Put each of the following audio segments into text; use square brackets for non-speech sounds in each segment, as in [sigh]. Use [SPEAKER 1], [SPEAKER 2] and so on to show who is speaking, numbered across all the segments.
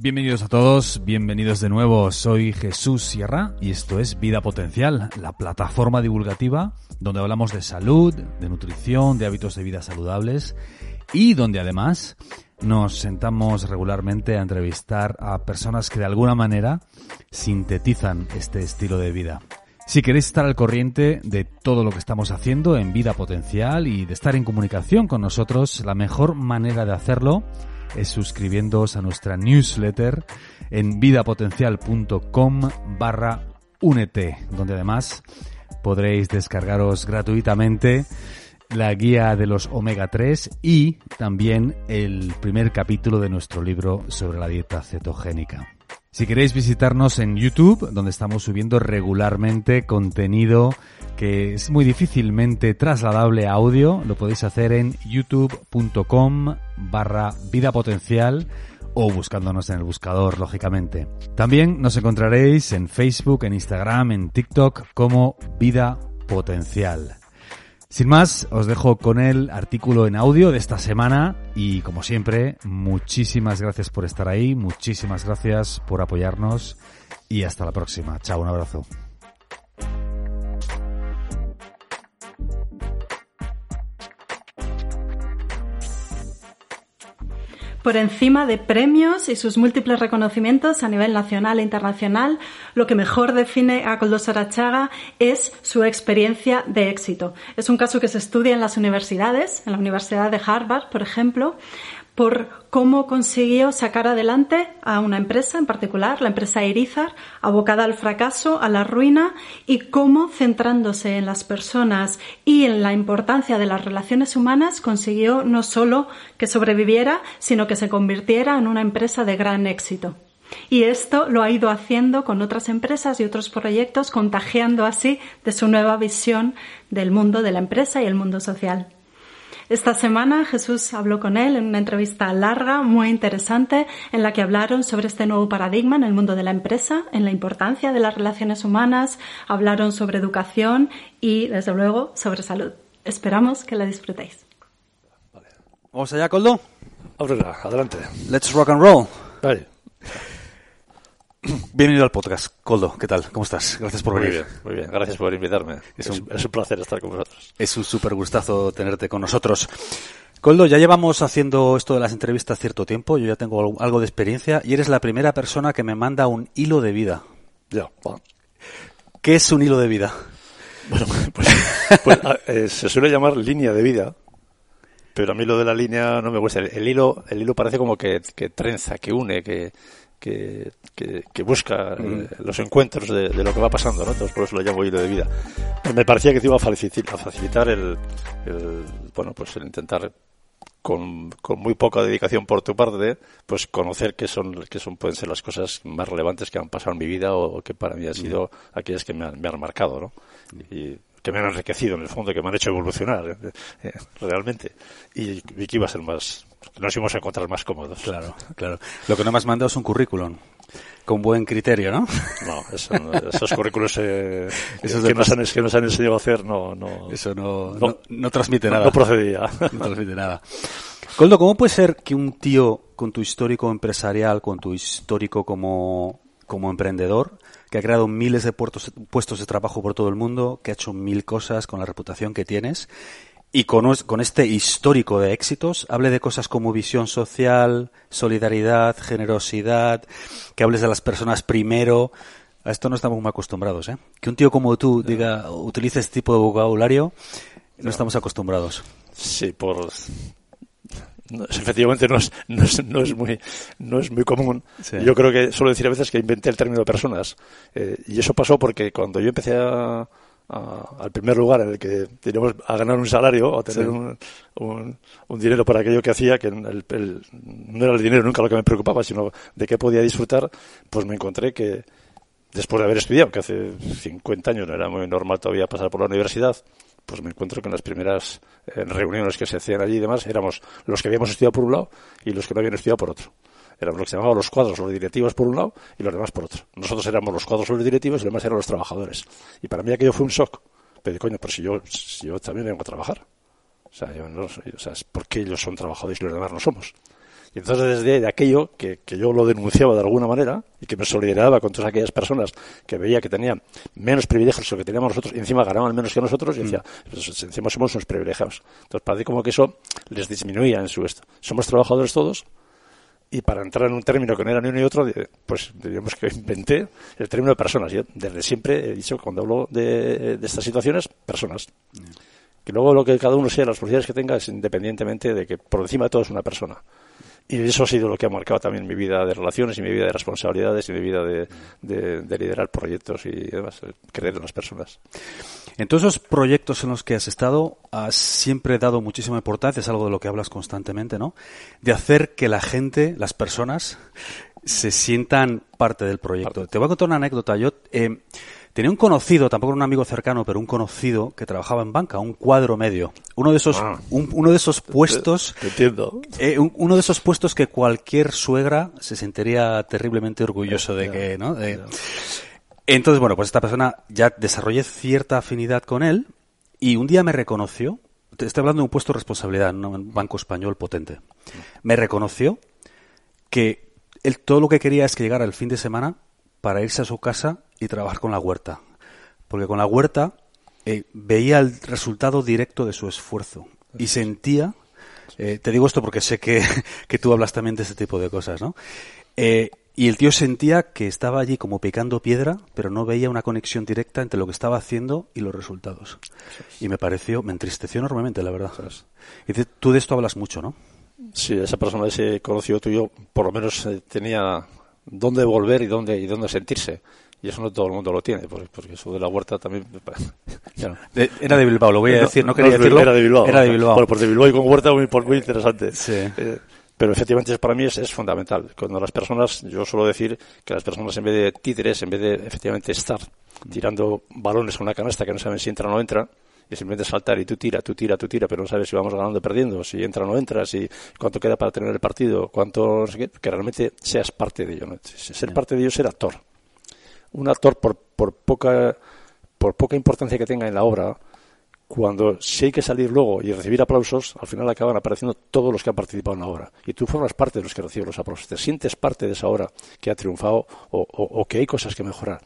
[SPEAKER 1] Bienvenidos a todos, bienvenidos de nuevo. Soy Jesús Sierra y esto es Vida Potencial, la plataforma divulgativa donde hablamos de salud, de nutrición, de hábitos de vida saludables y donde además nos sentamos regularmente a entrevistar a personas que de alguna manera sintetizan este estilo de vida. Si queréis estar al corriente de todo lo que estamos haciendo en Vida Potencial y de estar en comunicación con nosotros, la mejor manera de hacerlo suscribiéndoos a nuestra newsletter en vidapotencial.com barra únete, donde además podréis descargaros gratuitamente la guía de los omega 3 y también el primer capítulo de nuestro libro sobre la dieta cetogénica. Si queréis visitarnos en YouTube, donde estamos subiendo regularmente contenido que es muy difícilmente trasladable a audio, lo podéis hacer en youtube.com barra vida potencial o buscándonos en el buscador, lógicamente. También nos encontraréis en Facebook, en Instagram, en TikTok como Vida Potencial. Sin más, os dejo con el artículo en audio de esta semana y como siempre, muchísimas gracias por estar ahí, muchísimas gracias por apoyarnos y hasta la próxima. Chao, un abrazo.
[SPEAKER 2] Por encima de premios y sus múltiples reconocimientos a nivel nacional e internacional, lo que mejor define a Coldo Sarachaga es su experiencia de éxito. Es un caso que se estudia en las universidades, en la Universidad de Harvard, por ejemplo, por cómo consiguió sacar adelante a una empresa en particular, la empresa Irizar, abocada al fracaso, a la ruina, y cómo, centrándose en las personas y en la importancia de las relaciones humanas, consiguió no solo que sobreviviera, sino que se convirtiera en una empresa de gran éxito. Y esto lo ha ido haciendo con otras empresas y otros proyectos, contagiando así de su nueva visión del mundo de la empresa y el mundo social. Esta semana Jesús habló con él en una entrevista larga, muy interesante, en la que hablaron sobre este nuevo paradigma en el mundo de la empresa, en la importancia de las relaciones humanas, hablaron sobre educación y, desde luego, sobre salud. Esperamos que la disfrutéis.
[SPEAKER 1] ¿Vamos allá, Coldo?
[SPEAKER 3] adelante.
[SPEAKER 1] Let's rock and roll.
[SPEAKER 3] Vale. [clears throat]
[SPEAKER 1] Bienvenido al podcast, Coldo. ¿Qué tal? ¿Cómo estás? Gracias por
[SPEAKER 3] Muy
[SPEAKER 1] venir.
[SPEAKER 3] bien, muy bien. Gracias por invitarme.
[SPEAKER 1] Es
[SPEAKER 3] Es,
[SPEAKER 1] un-
[SPEAKER 3] es un placer estar con vosotros.
[SPEAKER 1] Es un súper gustazo tenerte con nosotros. Coldo, ya llevamos haciendo esto de las entrevistas cierto tiempo, yo ya tengo algo- algo de experiencia y eres la primera persona que me manda un hilo de vida.
[SPEAKER 3] Ya, bueno.
[SPEAKER 1] ¿Qué es un hilo de vida?
[SPEAKER 3] Bueno, pues, pues, a- eh, se suele llamar línea de vida, pero a mí lo de la línea no me gusta. El, el hilo, el hilo parece como que, que trenza, que une, que, que, que, que busca eh, los encuentros de, de lo que va pasando, ¿no? Entonces por eso lo llamo hilo de vida. Me parecía que te iba a facilitar, a facilitar el, el, bueno, pues el intentar con, con muy poca dedicación por tu parte, pues conocer qué son, qué son, pueden ser las cosas más relevantes que han pasado en mi vida o, que para mí han sido aquellas que me han, me han marcado, ¿no? Y que me han enriquecido en el fondo, que me han hecho evolucionar eh, eh, realmente. Y, y que iba a ser más, nos íbamos a encontrar más cómodos.
[SPEAKER 1] Claro, claro. Lo que no me has mandado es un currículum. Con buen criterio, ¿no?
[SPEAKER 3] No, eso no- esos currículos eh, [laughs]
[SPEAKER 1] Esos de
[SPEAKER 3] que, nos han, que nos han enseñado a hacer no, no,
[SPEAKER 1] Eso no,
[SPEAKER 3] No.
[SPEAKER 1] no, transmite nada.
[SPEAKER 3] no procedía. [laughs]
[SPEAKER 1] No transmite nada. Coldo, ¿cómo puede ser que un tío con tu histórico empresarial, con tu histórico como, como emprendedor, que ha creado miles de puertos- puestos de trabajo por todo el mundo, que ha hecho mil cosas con la reputación que tienes, y con, este histórico de éxitos, hable de cosas como visión social, solidaridad, generosidad, que hables de las personas primero. A esto no estamos muy acostumbrados, ¿eh? Que un tío como tú diga, utilice este tipo de vocabulario, no estamos acostumbrados.
[SPEAKER 3] Sí, por no, efectivamente no es, no es, no es muy no es muy común.
[SPEAKER 1] Sí.
[SPEAKER 3] Yo creo que suelo decir a veces que inventé el término de personas Eh, y eso pasó porque cuando yo empecé a, a- al primer lugar en el que teníamos a ganar un salario o a tener
[SPEAKER 1] Sí.
[SPEAKER 3] un, un, un dinero para aquello que hacía, que el- el- no era el dinero nunca lo que me preocupaba, sino de qué podía disfrutar, pues me encontré que después de haber estudiado, que hace 50 años no era muy normal todavía pasar por la universidad, pues me encuentro que en las primeras eh, reuniones que se hacían allí y demás éramos los que habíamos estudiado por un lado y los que no habían estudiado por otro. Éramos los que se llamaban los cuadros, los directivos por un lado y los demás por otro. Nosotros éramos los cuadros, los directivos y los demás eran los trabajadores. Y para mí aquello fue un shock. Pero coño, pero si yo, si yo también vengo a trabajar. O sea, yo no, o sea, ¿por qué ellos son trabajadores y los demás no somos? Y entonces desde aquello que, que, yo lo denunciaba de alguna manera y que me solidarizaba con todas aquellas personas que veía que tenían menos privilegios que lo que teníamos nosotros y encima ganaban menos que nosotros y decía, mm. pues, encima somos unos privilegiados. Entonces parece como que eso les disminuía en su esto. Somos trabajadores todos y para entrar en un término que no era ni uno ni otro, pues diríamos que inventé el término de personas. Yo desde siempre he dicho, cuando hablo de, estas situaciones, personas. Que luego lo que cada uno sea, las posibilidades que tenga, es independientemente de que por encima de todo es una persona. Y eso ha sido lo que ha marcado también mi vida de relaciones y mi vida de responsabilidades y mi vida de, de, liderar proyectos y demás, creer en las personas.
[SPEAKER 1] En todos esos proyectos en los que has estado, has siempre dado muchísima importancia, es algo de lo que hablas constantemente, ¿no? De hacer que la gente, las personas, se sientan parte del proyecto. Te voy a contar una anécdota. Yo eh, Tenía un conocido, tampoco un amigo cercano, pero un conocido que trabajaba en banca, un cuadro medio. Uno de esos, ah. uno de esos puestos. [laughs]
[SPEAKER 3] entiendo.
[SPEAKER 1] Eh, uno de esos puestos que cualquier suegra se sentiría terriblemente orgulloso de que, ¿no? Entonces, bueno, pues esta persona ya desarrollé cierta afinidad con él y un día me reconoció. Estoy hablando de un puesto de responsabilidad en un banco español potente. Me reconoció que él todo lo que quería es que llegara el fin de semana para irse a su casa y trabajar con la huerta. Porque con la huerta eh, veía el resultado directo de su esfuerzo y sentía, eh, te digo esto porque sé que, [laughs] que, tú hablas también de este tipo de cosas, ¿no? Eh, y el tío sentía que estaba allí como picando piedra, pero no veía una conexión directa entre lo que estaba haciendo y los resultados. Y me pareció, me entristeció enormemente, la verdad. Y tú de esto hablas mucho, ¿no?
[SPEAKER 3] Sí, esa persona, ese conocido tuyo, por lo menos tenía dónde volver y dónde, y dónde sentirse. Y eso no todo el mundo lo tiene, porque, eso de la huerta también... [laughs]
[SPEAKER 1] era de Bilbao, lo voy a decir, no, quería decirlo.
[SPEAKER 3] Era de Bilbao.
[SPEAKER 1] Era de Bilbao.
[SPEAKER 3] Bueno, pues de Bilbao y con huerta muy, muy interesante. Sí. Eh, pero efectivamente para mí es, es, fundamental. Cuando las personas, yo suelo decir que las personas en vez de títeres, en vez de efectivamente estar tirando balones con una canasta que no saben si entra o no entra, y simplemente saltar y tú tira, tú tira, tú tira, pero no sabes si vamos ganando o perdiendo, si entra o no entra, si cuánto queda para tener el partido, cuánto, no sé qué, que realmente seas parte de ello. ¿no? Ser parte de ello es ser actor. Un actor, por, por, poca, por poca importancia que tenga en la obra, cuando si hay que salir luego y recibir aplausos, al final acaban apareciendo todos los que han participado en la obra. Y tú formas parte de los que reciben los aplausos. Te sientes parte de esa obra que ha triunfado o, o que hay cosas que mejorar.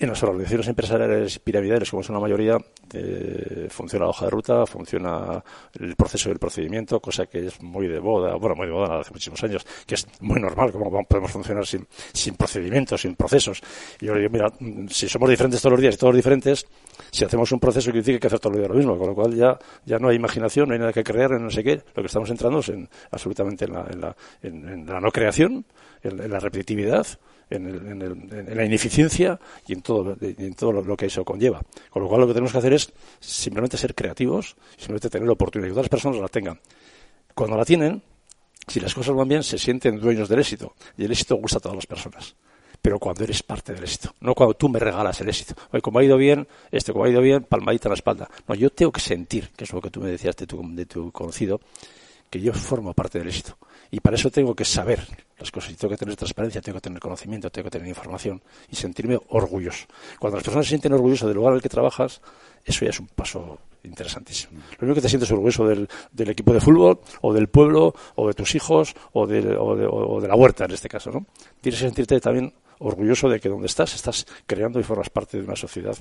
[SPEAKER 3] En las organizaciones empresariales piramidales, como son la mayoría, eh, funciona la hoja de ruta, funciona el proceso del procedimiento, cosa que es muy de boda, bueno, muy de boda hace muchísimos años, que es muy normal, como podemos funcionar sin, sin procedimientos, sin procesos. Y yo digo, mira, si somos diferentes todos los días y todos diferentes, si hacemos un proceso que hay que hacer todos los días lo mismo, con lo cual ya, ya no hay imaginación, no hay nada que crear, en no sé qué, lo que estamos entrando es en, absolutamente en la, en la, en, la no creación, en la repetitividad, en, la ineficiencia y en todo, en todo lo, que eso conlleva. Con lo cual lo que tenemos que hacer es simplemente ser creativos, simplemente tener la oportunidad que otras personas la tengan. Cuando la tienen, si las cosas van bien, se sienten dueños del éxito. Y el éxito gusta a todas las personas. Pero cuando eres parte del éxito, no cuando tú me regalas el éxito. Oye, como ha ido bien, este, como ha ido bien, palmadita en la espalda. No, yo tengo que sentir, que es lo que tú me decías de tu, de tu conocido, que yo formo parte del éxito. Y para eso tengo que saber las cosas. Y tengo que tener transparencia, tengo que tener conocimiento, tengo que tener información y sentirme orgulloso. Cuando las personas se sienten orgullosas del lugar en el que trabajas, eso ya es un paso interesantísimo. Lo único que te sientes orgulloso del, equipo de fútbol, o del pueblo, o de tus hijos, o o de, o de la huerta en este caso, ¿no? Tienes que sentirte también orgulloso de que donde estás estás creando y formas parte de una sociedad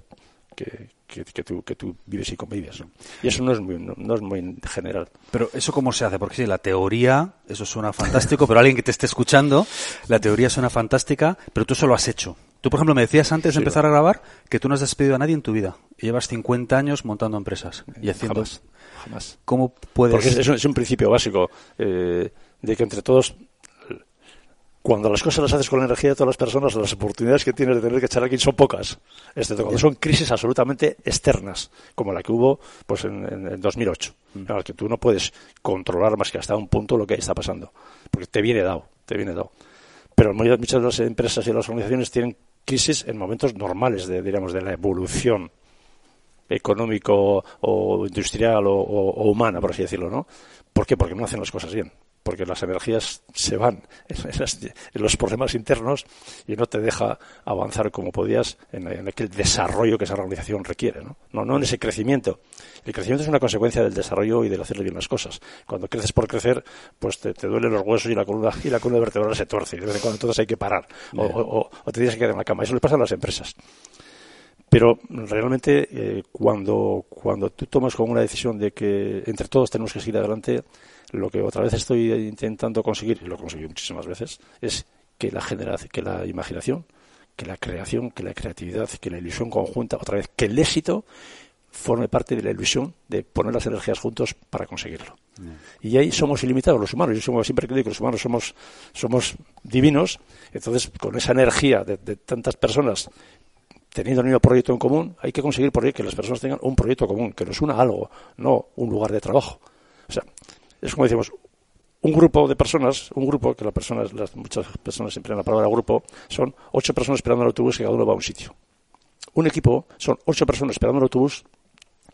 [SPEAKER 3] que, que, tú, que tú vives y convives. Y eso no es, muy, no, es muy general.
[SPEAKER 1] Pero eso cómo se hace, porque sí, la teoría, eso suena fantástico, pero alguien que te esté escuchando, la teoría suena fantástica, pero tú solo has hecho. Tú, por ejemplo, me decías antes de empezar a grabar que tú no has despedido a nadie en tu vida. Y llevas 50 años montando empresas y haciendo...
[SPEAKER 3] Jamás, jamás.
[SPEAKER 1] ¿Cómo puedes...?
[SPEAKER 3] Porque es, es un principio básico eh, de que entre todos cuando las cosas las haces con la energía de todas las personas, las oportunidades que tienes de tener que echar aquí son pocas, excepto cuando son crisis absolutamente externas, como la que hubo pues en, en, 2008, mm. en la que tú no puedes controlar más que hasta un punto lo que está pasando, porque te viene dado, te viene dado. Pero muchas de las empresas y las organizaciones tienen crisis en momentos normales de, diríamos, de la evolución económico o industrial o, o humana, por así decirlo, ¿no? ¿Por qué? Porque no hacen las cosas bien porque las energías se van [laughs] en, los problemas internos y no te deja avanzar como podías en, aquel desarrollo que esa organización requiere, ¿no? ¿no? No en ese crecimiento. El crecimiento es una consecuencia del desarrollo y del hacerle bien las cosas. Cuando creces por crecer, pues te, duelen los huesos y la columna y la columna vertebral se tuerce. Y de vez en cuando entonces hay que parar o, te tienes que quedar en la cama. Eso le pasa a las empresas. Pero realmente eh, cuando, cuando tú tomas como una decisión de que entre todos tenemos que seguir adelante, lo que otra vez estoy intentando conseguir, y lo he conseguido muchísimas veces, es que la generación, que la imaginación, que la creación, que la creatividad, que la ilusión conjunta, otra vez, que el éxito forme parte de la ilusión de poner las energías juntos para conseguirlo. Y ahí somos ilimitados los humanos. Yo somos, siempre creo que los humanos somos, somos divinos. Entonces, con esa energía de, de tantas personas teniendo el mismo proyecto en común, hay que conseguir por que las personas tengan un proyecto común, que nos una algo, no un lugar de trabajo. O sea, es como decimos, un grupo de personas, un grupo, que las personas, las, muchas personas siempre en la palabra grupo, son ocho personas esperando el autobús y cada uno va a un sitio. Un equipo son ocho personas esperando el autobús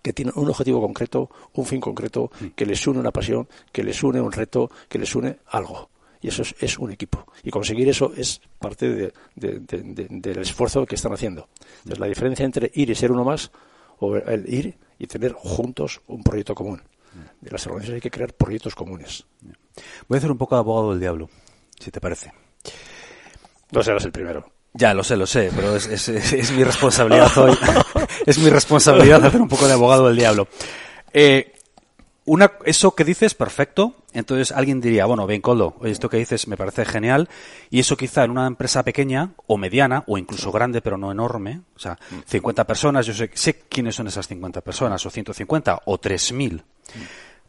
[SPEAKER 3] que tienen un objetivo concreto, un fin concreto, que les une una pasión, que les une un reto, que les une algo. Y eso es, un equipo. Y conseguir eso es parte del esfuerzo que están haciendo. Entonces, la diferencia entre ir y ser uno más, o el ir y tener juntos un proyecto común. De las organizaciones hay que crear proyectos comunes.
[SPEAKER 1] Voy a hacer un poco de abogado del diablo, si te parece.
[SPEAKER 3] No serás el primero.
[SPEAKER 1] Ya, lo sé, lo sé, pero es, es mi responsabilidad hoy. [laughs] es mi responsabilidad hacer un poco de abogado del diablo. Eh, una, eso que dices, perfecto. Entonces alguien diría, bueno, bien, Coldo, oye, esto que dices me parece genial. Y eso quizá en una empresa pequeña o mediana o incluso grande, pero no enorme. O sea, 50 personas, yo sé, sé quiénes son esas 50 personas, o 150, o 3000.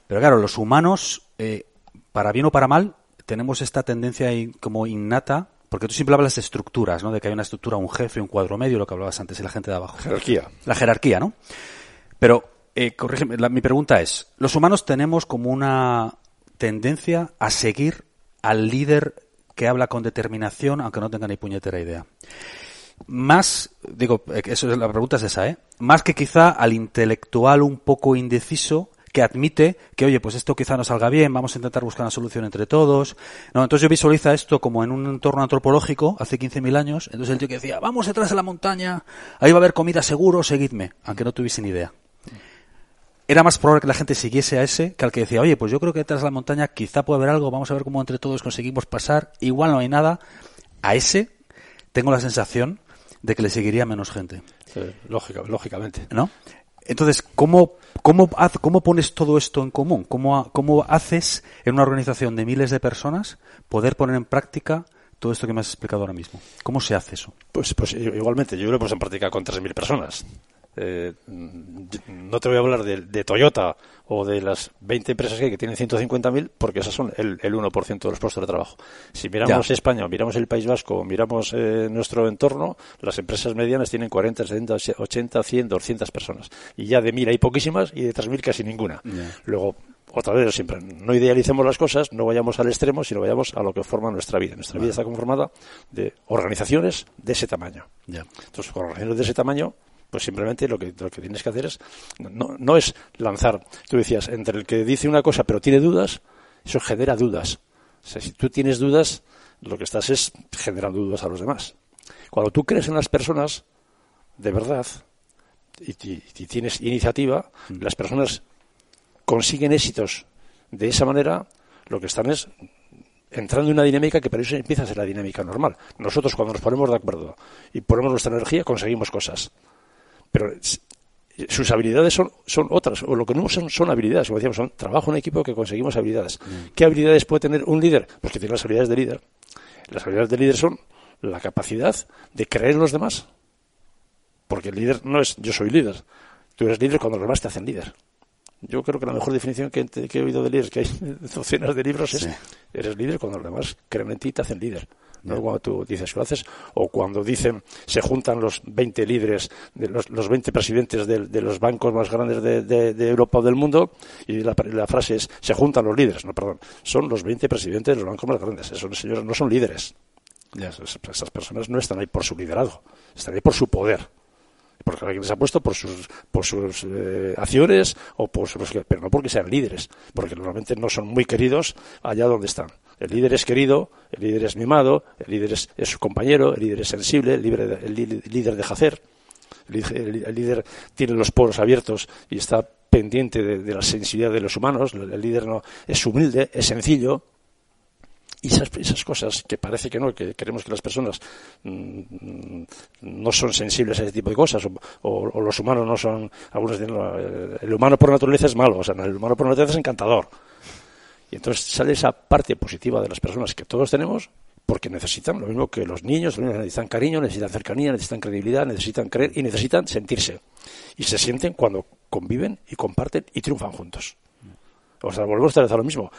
[SPEAKER 1] Pero claro, los humanos, eh, para bien o para mal, tenemos esta tendencia como innata porque tú siempre hablas de estructuras, ¿no? De que hay una estructura, un jefe, un cuadro medio, lo que hablabas antes, y la gente de abajo.
[SPEAKER 3] Jerarquía.
[SPEAKER 1] La jerarquía, ¿no? Pero eh, corrígeme, mi pregunta es, los humanos tenemos como una tendencia a seguir al líder que habla con determinación, aunque no tenga ni puñetera idea. Más, digo, eh, eso es, la pregunta es esa, ¿eh? Más que quizá al intelectual un poco indeciso que admite que, oye, pues esto quizá no salga bien, vamos a intentar buscar una solución entre todos. No, entonces yo visualizo esto como en un entorno antropológico, hace 15.000 años. Entonces el tío que decía, vamos detrás de la montaña, ahí va a haber comida seguro, seguidme, aunque no tuviese ni idea era más probable que la gente siguiese a ese que al que decía, oye, pues yo creo que detrás de la montaña quizá puede haber algo, vamos a ver cómo entre todos conseguimos pasar, igual no hay nada. A ese tengo la sensación de que le seguiría menos gente.
[SPEAKER 3] lógicamente.
[SPEAKER 1] ¿No? Entonces, ¿cómo, cómo, ¿cómo pones todo esto en común? ¿Cómo, ¿Cómo haces en una organización de miles de personas poder poner en práctica todo esto que me has explicado ahora mismo? ¿Cómo se hace eso?
[SPEAKER 3] Pues, pues igualmente, yo lo he puesto en práctica con 3.000 personas. Eh, no te voy a hablar de, Toyota o de las 20 empresas que, hay que tienen 150.000 porque esas son el, 1% de los puestos de trabajo. Si miramos España, miramos el País Vasco, miramos eh, nuestro entorno, las empresas medianas tienen 40, 70, 80, 100, 200 personas. Y ya de 1.000 hay poquísimas y de 3.000 casi ninguna. Luego, otra vez siempre, no idealicemos las cosas, no vayamos al extremo, sino vayamos a lo que forma nuestra vida. Nuestra vida está conformada de organizaciones de ese tamaño. Entonces, organizaciones de ese tamaño pues simplemente lo que, lo que tienes que hacer es, no, no es lanzar, tú decías, entre el que dice una cosa pero tiene dudas, eso genera dudas. O sea, si tú tienes dudas, lo que estás es generando dudas a los demás. Cuando tú crees en las personas, de verdad, y, tienes iniciativa, mm. las personas consiguen éxitos de esa manera, lo que están es entrando en una dinámica que para eso empieza a ser la dinámica normal. Nosotros cuando nos ponemos de acuerdo y ponemos nuestra energía conseguimos cosas pero sus habilidades son, son otras, o lo que no son, son habilidades, como decíamos, son trabajo en equipo que conseguimos habilidades. Mm. ¿Qué habilidades puede tener un líder? Pues que tiene las habilidades de líder. Las habilidades de líder son la capacidad de creer en los demás. Porque el líder no es yo soy líder. Tú eres líder cuando los demás te hacen líder. Yo creo que la mejor definición que, he oído de líder, que hay [laughs] docenas de libros, es eres líder cuando los demás creen en ti y te hacen líder. Cuando tú dices lo haces, o cuando dicen, se juntan los 20 líderes, de los, los 20 presidentes de, los bancos más grandes de, Europa o del mundo, y la, frase es, se juntan los líderes, no, perdón, son los 20 presidentes de los bancos más grandes, esos señores no son líderes. esas personas no están ahí por su liderazgo, están ahí por su poder. porque alguien les ha puesto por sus, por sus eh, acciones o por sus, pero no porque sean líderes, porque normalmente no son muy queridos allá donde están. El líder es querido, el líder es mimado, el líder es, su compañero, el líder es sensible, el líder, el líder deja hacer, el, líder tiene los poros abiertos y está pendiente de, la sensibilidad de los humanos, el, líder no es humilde, es sencillo, y esas, cosas que parece que no, que queremos que las personas mm, no son sensibles a ese tipo de cosas, o, los humanos no son, algunos dicen, el humano por naturaleza es malo, o sea, el humano por naturaleza es encantador. Y entonces sale esa parte positiva de las personas que todos tenemos, porque necesitan lo mismo que los niños, necesitan cariño, necesitan cercanía, necesitan credibilidad, necesitan creer y necesitan sentirse. Y se sienten cuando conviven y comparten y triunfan juntos. O sea, volvemos a a lo mismo.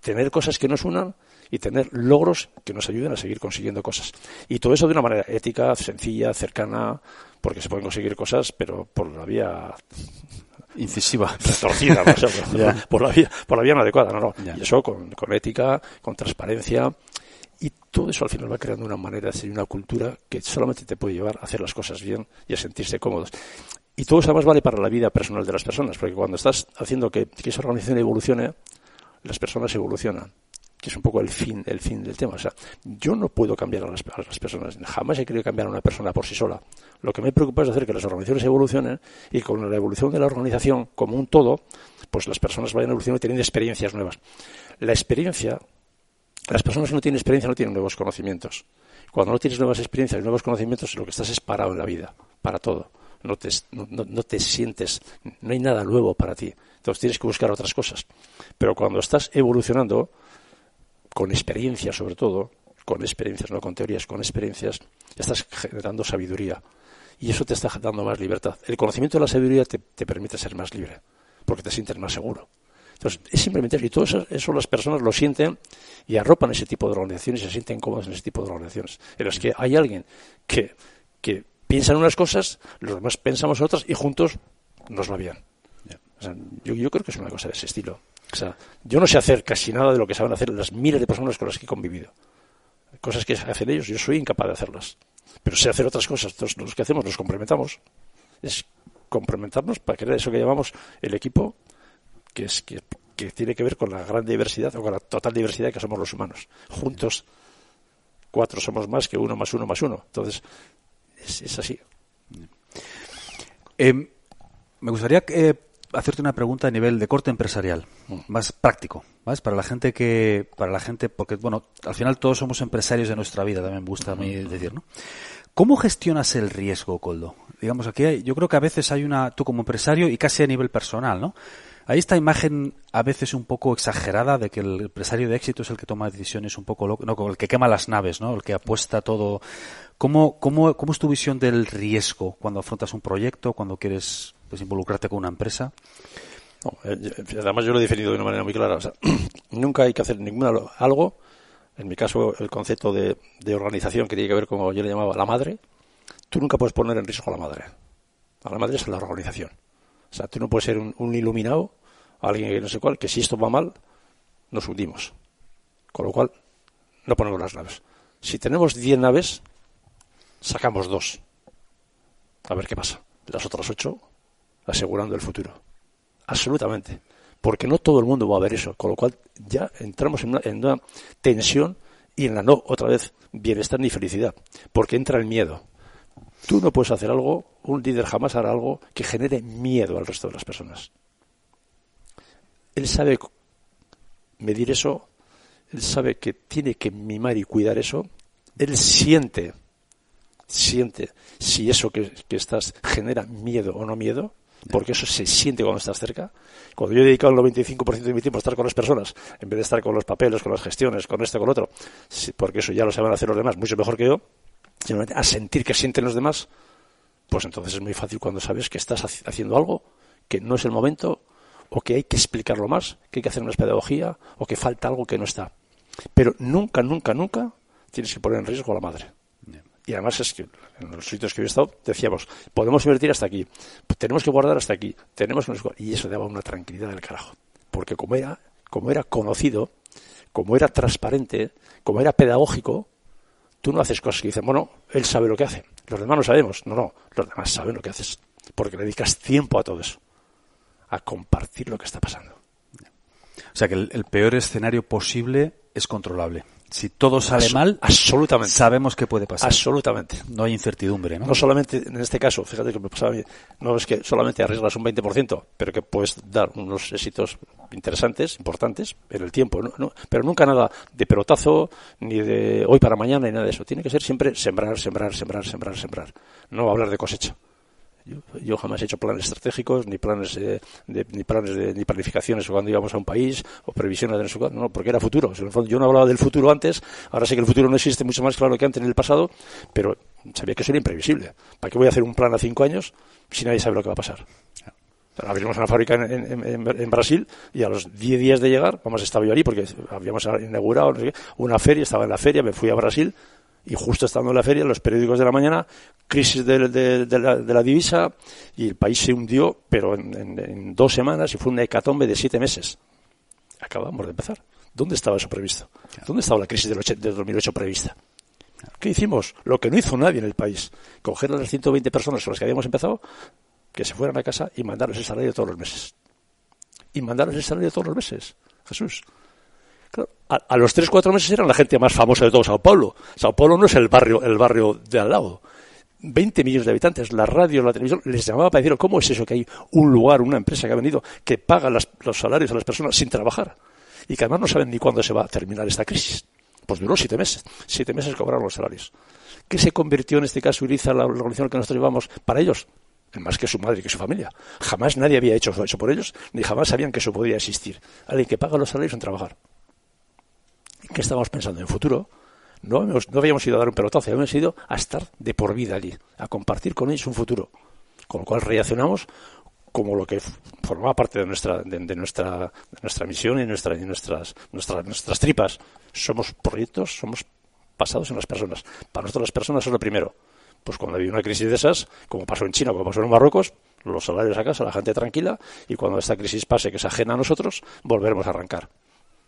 [SPEAKER 3] Tener cosas que nos unan y tener logros que nos ayuden a seguir consiguiendo cosas. Y todo eso de una manera ética, sencilla, cercana, porque se pueden conseguir cosas, pero por la vía
[SPEAKER 1] incisiva, [laughs]
[SPEAKER 3] retorcida, [laughs] por, la vía, por la vía adecuada, no, no. Y eso con, con, ética, con transparencia. Y todo eso al final va creando una manera de ser una cultura que solamente te puede llevar a hacer las cosas bien y a sentirse cómodos. Y todo eso además vale para la vida personal de las personas, porque cuando estás haciendo que, que esa organización evolucione, las personas evolucionan que es un poco el fin, el fin del tema. O sea, yo no puedo cambiar a las, personas, jamás he querido cambiar a una persona por sí sola. Lo que me preocupa es hacer que las organizaciones evolucionen y con la evolución de la organización como un todo, pues las personas vayan evolucionando y teniendo experiencias nuevas. La experiencia, las personas que no tienen experiencia no tienen nuevos conocimientos. Cuando no tienes nuevas experiencias y nuevos conocimientos, lo que estás es parado en la vida, para todo. No te, no te sientes, no hay nada nuevo para ti. Entonces tienes que buscar otras cosas. Pero cuando estás evolucionando, con experiencias sobre todo, con experiencias, no con teorías, con experiencias, estás generando sabiduría. Y eso te está dando más libertad. El conocimiento de la sabiduría te, permite ser más libre, porque te sientes más seguro. Entonces, es simplemente y todo eso, las personas lo sienten y arropan ese tipo de organizaciones y se sienten cómodas en ese tipo de organizaciones. En las que hay alguien que, que piensa en unas cosas, los demás pensamos en otras y juntos nos va bien. Yo, creo que es una cosa de ese estilo. O sea, yo no sé hacer casi nada de lo que saben hacer las miles de personas con las que he convivido. Cosas que hacen ellos, yo soy incapaz de hacerlas. Pero sé hacer otras cosas. Entonces, los que hacemos nos complementamos. Es complementarnos para crear eso que llamamos el equipo, que, es, que, tiene que ver con la gran diversidad o con la total diversidad que somos los humanos. Juntos, cuatro somos más que uno más uno más uno. Entonces, es, así.
[SPEAKER 1] Em, me gustaría que eh, hacerte una pregunta a nivel de corte empresarial, más práctico, ¿vale? Para la gente que, para la gente, porque bueno, al final todos somos empresarios de nuestra vida, también me gusta a mí decir, ¿no? ¿Cómo gestionas el riesgo, Coldo? Digamos, aquí hay, yo creo que a veces hay una, tú como empresario y casi a nivel personal, ¿no? Hay esta imagen a veces un poco exagerada de que el empresario de éxito es el que toma decisiones un poco loco, no, el que quema las naves, ¿no? El que apuesta todo. ¿Cómo, cómo, cómo es tu visión del riesgo cuando afrontas un proyecto, cuando quieres pues, involucrarte con una empresa?
[SPEAKER 3] Eh, además yo lo he definido de una manera muy clara. [clears throat] nunca hay que hacer ninguna algo. En mi caso, el concepto de, organización que tiene que ver como yo le llamaba la madre. Tú nunca puedes poner en riesgo a la madre. A la madre es la organización. O sea, tú no puedes ser un, iluminado, alguien que no sé cuál, que si esto va mal, nos hundimos. Con lo cual, no ponemos las naves. Si tenemos 10 naves, sacamos dos. A ver qué pasa. Las otras ocho asegurando el futuro. Absolutamente. Porque no todo el mundo va a ver eso. Con lo cual ya entramos en una, tensión y en la no, otra vez, bienestar ni felicidad. Porque entra el miedo. Tú no puedes hacer algo, un líder jamás hará algo que genere miedo al resto de las personas. Él sabe medir eso, él sabe que tiene que mimar y cuidar eso, él siente, siente si eso que estás genera miedo o no miedo, porque eso se siente cuando estás cerca. Cuando yo he dedicado el 95% de mi tiempo a estar con las personas, en vez de estar con los papeles, con las gestiones, con este, con otro, porque eso ya lo saben hacer los demás mucho mejor que yo, simplemente a sentir que sienten los demás, pues entonces es muy fácil cuando sabes que estás haciendo algo, que no es el momento, o que hay que explicarlo más, que hay que hacer una pedagogía, o que falta algo que no está. Pero nunca, nunca, nunca tienes que poner en riesgo a la madre. Y además es que en los sitios que he estado decíamos, podemos invertir hasta aquí, tenemos que guardar hasta aquí, tenemos y eso daba una tranquilidad del carajo. Porque como era, como era conocido, como era transparente, como era pedagógico, Tú no haces cosas que dicen, bueno, él sabe lo que hace. Los demás no sabemos. No, no, los demás saben lo que haces. Porque le dedicas tiempo a todo eso. A compartir lo que está pasando.
[SPEAKER 1] O sea que el, peor escenario posible es controlable. Si todo sale mal,
[SPEAKER 3] absolutamente.
[SPEAKER 1] sabemos que puede pasar.
[SPEAKER 3] Absolutamente.
[SPEAKER 1] No hay incertidumbre, ¿no?
[SPEAKER 3] No solamente en este caso, fíjate que me pasaba a mí, no es que solamente arriesgas un 20%, pero que puedes dar unos éxitos interesantes, importantes, en el tiempo. pero nunca nada de pelotazo, ni de hoy para mañana, ni nada de eso. Tiene que ser siempre sembrar, sembrar, sembrar, sembrar, sembrar. No hablar de cosecha. Yo, jamás he hecho planes estratégicos, ni planes, de, ni planes de, ni planificaciones cuando íbamos a un país, o previsiones de no, no, porque era futuro. yo no hablaba del futuro antes, ahora sé que el futuro no existe mucho más claro que antes en el pasado, pero sabía que eso era imprevisible. ¿Para qué voy a hacer un plan a cinco años si nadie sabe lo que va a pasar? abrimos una fábrica en, Brasil y a los diez días de llegar, vamos, estaba yo allí porque habíamos inaugurado una feria, estaba en la feria, me fui a Brasil y justo estando en la feria, los periódicos de la mañana, crisis de, la, divisa y el país se hundió, pero en, dos semanas y fue una hecatombe de siete meses. Acabamos de empezar. ¿Dónde estaba eso previsto? ¿Dónde estaba la crisis del, 2008 prevista? ¿Qué hicimos? Lo que no hizo nadie en el país. Coger a las 120 personas con las que habíamos empezado, que se fueran a casa y mandarles el salario todos los meses. Y mandarles el salario todos los meses. Jesús a, los tres, cuatro meses eran la gente más famosa de todo Sao Paulo. Sao Paulo no es el barrio, el barrio de al lado. 20 millones de habitantes, la radio, la televisión, les llamaba para decir, ¿cómo es eso que hay un lugar, una empresa que ha venido, que paga los salarios a las personas sin trabajar? Y que además no saben ni cuándo se va a terminar esta crisis. Pues duró siete meses. Siete meses cobraron los salarios. ¿Qué se convirtió en este caso Uriza, la organización que nosotros llevamos, para ellos? más que su madre y que su familia. Jamás nadie había hecho eso por ellos, ni jamás sabían que eso podía existir. Alguien que paga los salarios sin trabajar que estábamos pensando en futuro, no, no habíamos ido a dar un pelotazo, habíamos ido a estar de por vida allí, a compartir con ellos un futuro. Con lo cual reaccionamos como lo que formaba parte de nuestra, de, nuestra, nuestra misión y, nuestra, nuestras, nuestras, nuestras tripas. Somos proyectos, somos basados en las personas. Para nosotros las personas es lo primero. Pues cuando hay una crisis de esas, como pasó en China, como pasó en Marruecos, los salarios a la gente tranquila, y cuando esta crisis pase, que es ajena a nosotros, volveremos a arrancar.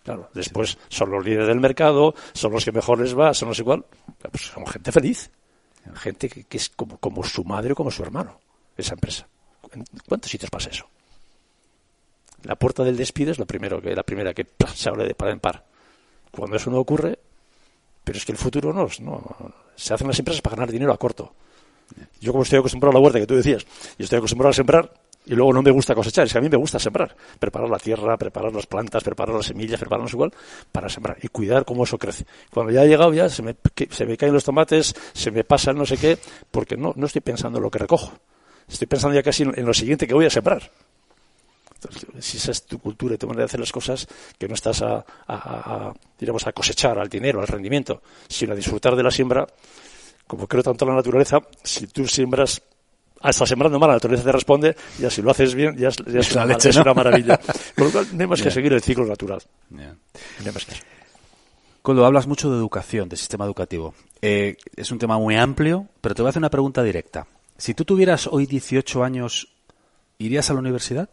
[SPEAKER 3] Claro, después son los líderes del mercado, son los que mejor les va, son los igual. Pues son gente feliz. Gente que, es como, su madre o como su hermano, esa empresa. ¿En cuántos sitios pasa eso? La puerta del despido es lo primero que, la primera que se abre de par en par. Cuando eso no ocurre, pero es que el futuro no, no se hacen las empresas para ganar dinero a corto. Yo como estoy acostumbrado a la huerta que tú decías, y estoy acostumbrado a sembrar, y luego no me gusta cosechar, es que a mí me gusta sembrar, preparar la tierra, preparar las plantas, preparar las semillas, prepararnos igual para sembrar y cuidar cómo eso crece. Cuando ya ha llegado ya se me, se me caen los tomates, se me pasa no sé qué, porque no, no estoy pensando en lo que recojo, estoy pensando ya casi en, lo siguiente que voy a sembrar. Entonces, si esa es tu cultura y tu manera de hacer las cosas, que no estás a, a, a cosechar, al dinero, al rendimiento, sino a disfrutar de la siembra, como creo tanto la naturaleza, si tú siembras hasta sembrando mal, la naturaleza te responde, y así lo haces bien, ya es, una, maravilla. [laughs] Con lo cual, no hay más que seguir el ciclo natural.
[SPEAKER 1] Cuando hablas mucho de educación, de sistema educativo, eh, es un tema muy amplio, pero te voy a hacer una pregunta directa. Si tú tuvieras hoy 18 años, ¿irías a la universidad?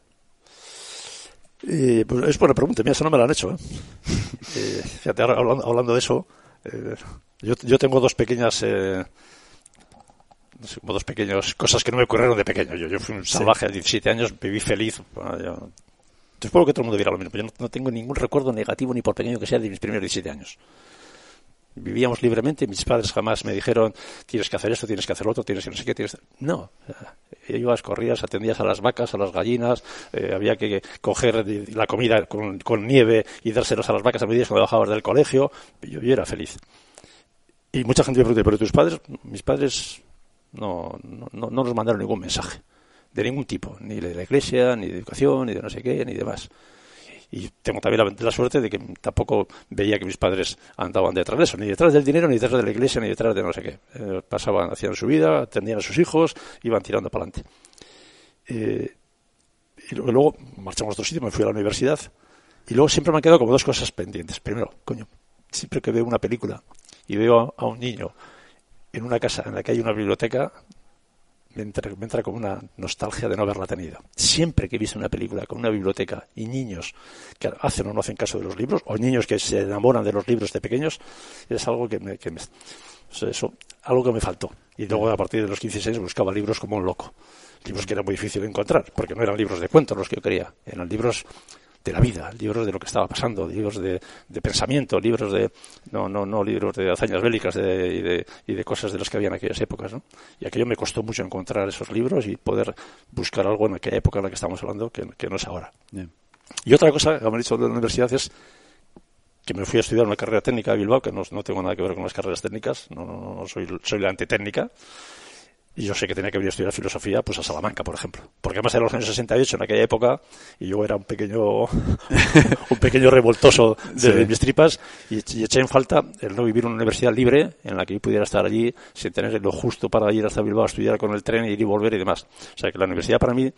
[SPEAKER 3] Eh, pues es buena pregunta, mira, eso no me lo han hecho. [laughs] ¿eh? fíjate, ahora hablando, de eso, yo, yo, tengo dos pequeñas dos pequeños cosas que no me ocurrieron de pequeño. Yo, yo fui un salvaje a 17 años, viví feliz. Bueno, supongo que todo el mundo viera lo mismo. Yo no, tengo ningún recuerdo negativo, ni por pequeño que sea, de mis primeros 17 años. Vivíamos libremente, mis padres jamás me dijeron tienes que hacer esto, tienes que hacer lo otro, tienes que no sé qué, tienes... No, ibas, corrías, atendías a las vacas, a las gallinas, eh, había que coger la comida con, nieve y dárselos a las vacas a medida cuando bajabas del colegio. Yo, yo era feliz. Y mucha gente me pregunta, ¿pero tus padres? Mis padres no, no, no nos mandaron ningún mensaje de ningún tipo, ni de la iglesia, ni de educación, ni de no sé qué, ni demás. Y tengo también la, suerte de que tampoco veía que mis padres andaban detrás de eso, ni detrás del dinero, ni detrás de la iglesia, ni detrás de no sé qué. Eh, pasaban, hacían su vida, atendían a sus hijos, iban tirando para adelante. Eh, y luego marchamos a otro sitio, me fui a la universidad, y luego siempre me han quedado como dos cosas pendientes. Primero, coño, siempre que veo una película y veo a un niño en una casa en la que hay una biblioteca, me entra, como una nostalgia de no haberla tenido. Siempre que he visto una película con una biblioteca y niños que hacen o no hacen caso de los libros, o niños que se enamoran de los libros de pequeños, es algo que me... algo que me faltó. Y luego a partir de los 15 años buscaba libros como un loco. Libros que era muy difícil encontrar, porque no eran libros de cuentos los que yo quería, eran libros de la vida, libros de lo que estaba pasando, libros de, pensamiento, libros de no no no libros de hazañas bélicas y, de, y, de, cosas de las que había en aquellas épocas, ¿no? Y aquello me costó mucho encontrar esos libros y poder buscar algo en aquella época en la que estamos hablando que, no es ahora. Y otra cosa que me han dicho de la universidad es que me fui a estudiar una carrera técnica a Bilbao, que no, no tengo nada que ver con las carreras técnicas, no, no, no soy, soy la antitécnica, y yo sé que tenía que venir a estudiar filosofía pues a Salamanca, por ejemplo. Porque además era los años 68 en aquella época y yo era un pequeño [laughs] un pequeño revoltoso de, mis tripas y, eché en falta el no vivir en una universidad libre en la que yo pudiera estar allí sin tener lo justo para ir hasta Bilbao a estudiar con el tren, ir y volver y demás. O sea que la universidad para mí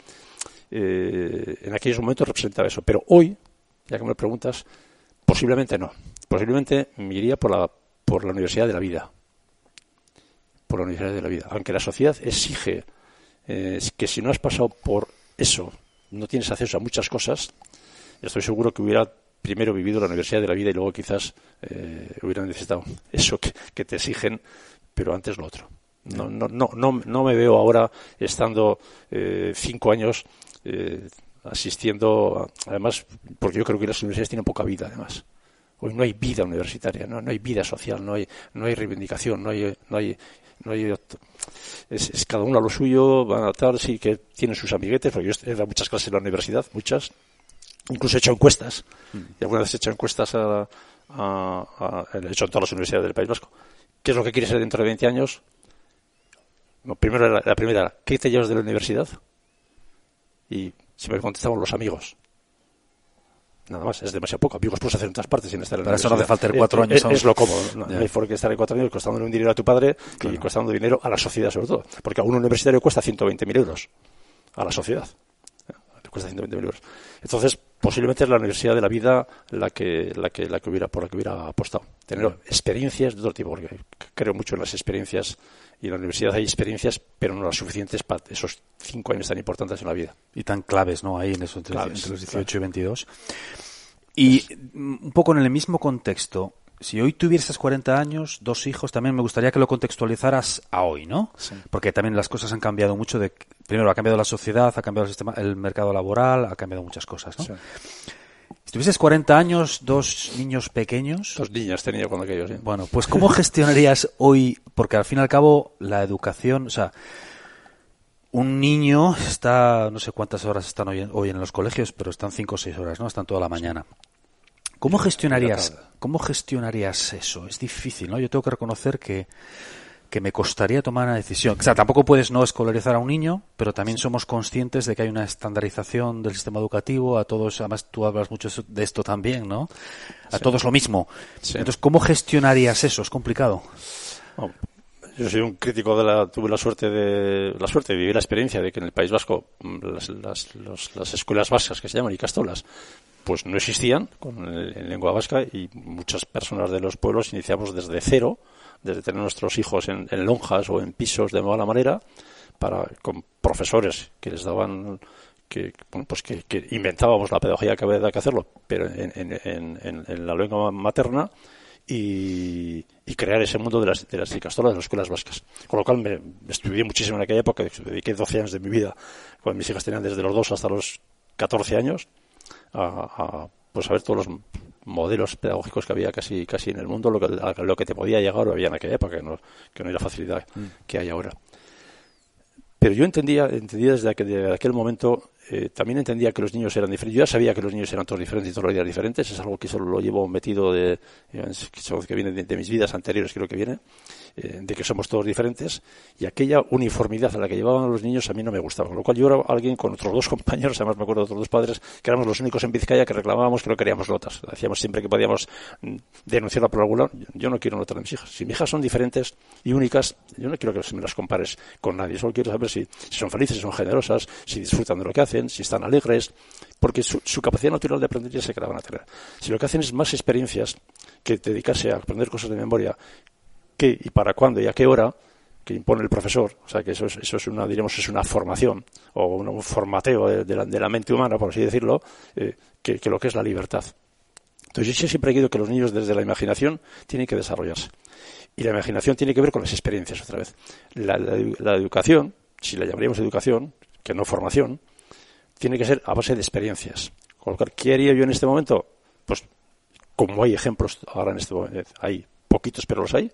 [SPEAKER 3] eh, en aquellos momentos representaba eso. Pero hoy, ya que me preguntas, posiblemente no. Posiblemente me iría por la, por la universidad de la vida por la Universidad de la Vida. Aunque la sociedad exige eh, que si no has pasado por eso, no tienes acceso a muchas cosas, estoy seguro que hubiera primero vivido la Universidad de la Vida y luego quizás eh, hubiera necesitado [laughs] eso que, te exigen, pero antes lo otro. No, no, no, no, no me veo ahora estando eh, cinco años eh, asistiendo, además, porque yo creo que las universidades tienen poca vida, además. Hoy no hay vida universitaria, no, no hay vida social, no hay, no hay reivindicación, no hay, no hay no hay es, cada uno a lo suyo, van a tal, sí que tienen sus amiguetes, porque yo he dado muchas clases en la universidad, muchas, incluso he hecho encuestas, mm. y alguna vez he hecho encuestas a, he hecho en todas las universidades del País Vasco. ¿Qué es lo que quieres ser dentro de 20 años? primero la, la primera era, ¿qué te llevas de la universidad? Y si me contestaban los amigos. Nada más, es demasiado poco. Amigos puedes hacer en otras partes sin estar en
[SPEAKER 1] Para eso no hace falta
[SPEAKER 3] cuatro
[SPEAKER 1] años.
[SPEAKER 3] Es, lo cómodo. [laughs] No, hay por qué estar en cuatro años costándole un dinero a tu padre y costando dinero a la sociedad sobre todo. Porque a un universitario cuesta 120.000 euros. A la sociedad. Le cuesta 120.000 euros. Entonces, posiblemente es la universidad de la vida la que, la que, la que hubiera, por la que hubiera apostado. Tener experiencias de todo tipo, porque creo mucho en las experiencias y en la universidad hay experiencias, pero no las suficientes para esos cinco años tan importantes en la vida.
[SPEAKER 1] Y tan claves, ¿no? Ahí en eso, entre, los 18 y 22. Y un poco en el mismo contexto, si hoy tuvieras 40 años, dos hijos, también me gustaría que lo contextualizaras a hoy, ¿no? Porque también las cosas han cambiado mucho. De, primero, ha cambiado la sociedad, ha cambiado el, sistema, el mercado laboral, ha cambiado muchas cosas, ¿no? Si tuvieses 40 años, dos niños pequeños.
[SPEAKER 3] Dos niñas tenía cuando aquellos, sí.
[SPEAKER 1] Bueno, pues ¿cómo gestionarías hoy? Porque al fin y al cabo, la educación, o sea, un niño está, no sé cuántas horas están hoy en, hoy en los colegios, pero están cinco o seis horas, ¿no? Están toda la mañana. ¿Cómo gestionarías, ¿Cómo gestionarías eso? Es difícil, ¿no? Yo tengo que reconocer que que me costaría tomar una decisión. O sea, tampoco puedes no escolarizar a un niño, pero también somos conscientes de que hay una estandarización del sistema educativo, a todos, además tú hablas mucho de esto también, ¿no? A todos lo mismo. Entonces, ¿cómo gestionarías eso? Es complicado.
[SPEAKER 3] yo soy un crítico de la, tuve la suerte de, la suerte de vivir la experiencia de que en el País Vasco mm, las, las, escuelas vascas que se llaman y castolas, pues no existían con en lengua vasca y muchas personas de los pueblos iniciamos desde cero desde tener nuestros hijos en, lonjas o en pisos de mala manera, para, con profesores que les daban que pues que, inventábamos la pedagogía que había que hacerlo, pero en, en, la lengua materna y, crear ese mundo de las, de las de las escuelas vascas. Con lo cual me, estudié muchísimo en aquella época, dediqué 12 años de mi vida, cuando mis hijas tenían desde los 2 hasta los 14 años, a, a pues a ver todos los modelos pedagógicos que había casi casi en el mundo, lo que, lo que te podía llegar o había en aquella época, que no, que no hay la facilidad mm. que hay ahora. Pero yo entendía, entendía desde aquel, aquel momento, eh, también entendía que los niños eran diferentes. Yo ya sabía que los niños eran todos diferentes y todos los días diferentes. Es algo que solo lo llevo metido de, que viene de, mis vidas anteriores, creo que viene. Eh, de que somos todos diferentes, y aquella uniformidad a la que llevaban los niños a mí no me gustaba. Con lo cual yo era alguien con otros dos [laughs] compañeros, además me acuerdo de otros dos padres, que éramos los únicos en Vizcaya que reclamábamos que no queríamos notas. Decíamos siempre que podíamos mm, denunciarla por algún. Yo no quiero notar a mis hijas. Si mis hijas son diferentes y únicas, yo no quiero que me las compares con nadie. Solo quiero saber si, son felices, si son generosas, si disfrutan de lo que hacen, si están alegres, porque su, capacidad natural de aprender ya se quedaban a tener. Si lo que hacen es más experiencias que dedicarse a aprender cosas de memoria, qué y para cuándo y a qué hora que impone el profesor, o sea que eso es, eso es una, diremos, es una formación o un, formateo de, la, mente humana, por así decirlo, eh, que, lo que es la libertad. Entonces yo siempre he creído que los niños desde la imaginación tienen que desarrollarse. Y la imaginación tiene que ver con las experiencias, otra vez. La, educación, si la llamaríamos educación, que no formación, tiene que ser a base de experiencias. ¿qué haría yo en este momento? Pues, como hay ejemplos ahora en este momento, hay poquitos, pero los hay,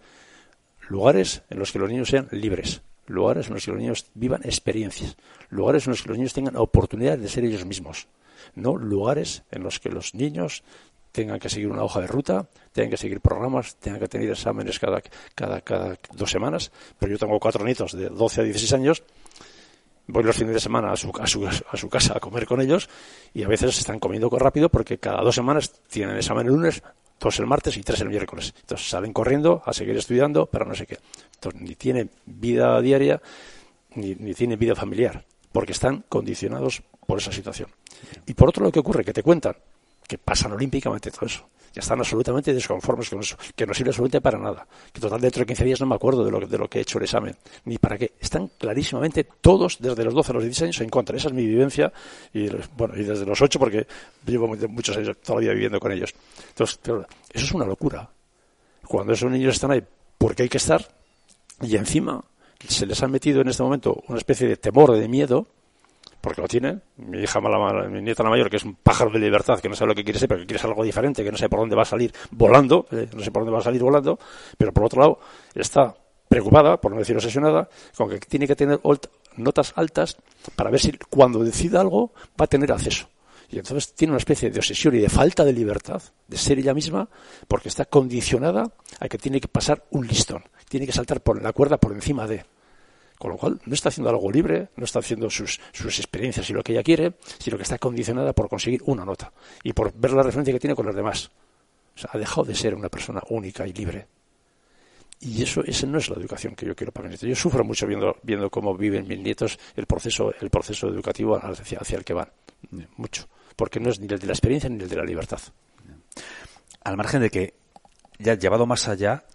[SPEAKER 3] lugares en los que los niños sean libres, lugares en los que los niños vivan experiencias, lugares en los que los niños tengan oportunidad de ser ellos mismos, no lugares en los que los niños tengan que seguir una hoja de ruta, tengan que seguir programas, tengan que tener exámenes cada, cada, cada dos semanas. Pero yo tengo cuatro nietos de 12 a 16 años, voy los fines de semana a su, a su, a su casa a comer con ellos y a veces están comiendo rápido porque cada dos semanas tienen examen el lunes, dos el martes y tres el miércoles. Entonces salen corriendo a seguir estudiando para no sé qué. Entonces ni tienen vida diaria ni, ni tienen vida familiar porque están condicionados por esa situación. Y por otro lado, ¿qué ocurre? Que te cuentan que pasan olímpicamente todo eso. Ya están absolutamente desconformes con eso, que no sirve absolutamente para nada. Que total dentro de 15 días no me acuerdo de lo, de lo que he hecho el examen, ni para qué. Están clarísimamente todos, desde los 12 a los 16 años, en contra. Esa es mi vivencia, y bueno, y desde los 8, porque llevo muchos años todavía viviendo con ellos. Entonces, eso es una locura. Cuando esos niños están ahí, porque hay que estar, y encima se les ha metido en este momento una especie de temor, de miedo, porque lo tiene. Mi hija, mi nieta la mayor, que es un pájaro de libertad, que no sabe lo que quiere ser, pero que quiere ser algo diferente, que no sé por dónde va a salir volando, eh, no sé por dónde va a salir volando, pero por otro lado está preocupada, por no decir obsesionada, con que tiene que tener notas altas para ver si cuando decida algo va a tener acceso. Y entonces tiene una especie de obsesión y de falta de libertad de ser ella misma porque está condicionada a que tiene que pasar un listón, tiene que saltar por la cuerda por encima de. Con lo cual, no está haciendo algo libre, no está haciendo sus, sus experiencias y lo que ella quiere, sino que está condicionada por conseguir una nota y por ver la referencia que tiene con los demás. O sea, ha dejado de ser una persona única y libre. Y eso, esa no es la educación que yo quiero para mis nietos. Yo sufro mucho viendo, viendo cómo viven mis nietos el proceso, el proceso educativo hacia, hacia el que van. Mucho. Porque no es ni el de la experiencia ni el de la libertad.
[SPEAKER 1] Al margen de que, ya llevado más allá,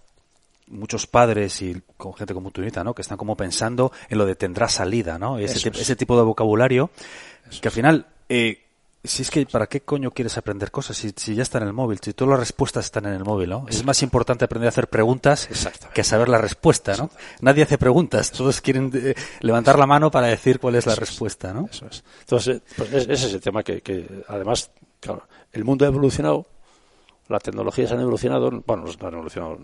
[SPEAKER 1] muchos padres y con gente como tu ¿no? Que están como pensando en lo de tendrá salida, ¿no? Ese, ese tipo de vocabulario que al final, eh, si es que, ¿para qué coño quieres aprender cosas si, si, ya está en el móvil? Si todas las respuestas están en el móvil, ¿no? Es más importante aprender a hacer preguntas que saber la respuesta, ¿no? Nadie hace preguntas, todos quieren eh, levantar la mano para decir cuál es la respuesta, ¿no?
[SPEAKER 3] Eso es. Entonces, pues ese es el tema que, que además, claro, el mundo ha evolucionado las tecnologías han evolucionado, bueno, han evolucionado,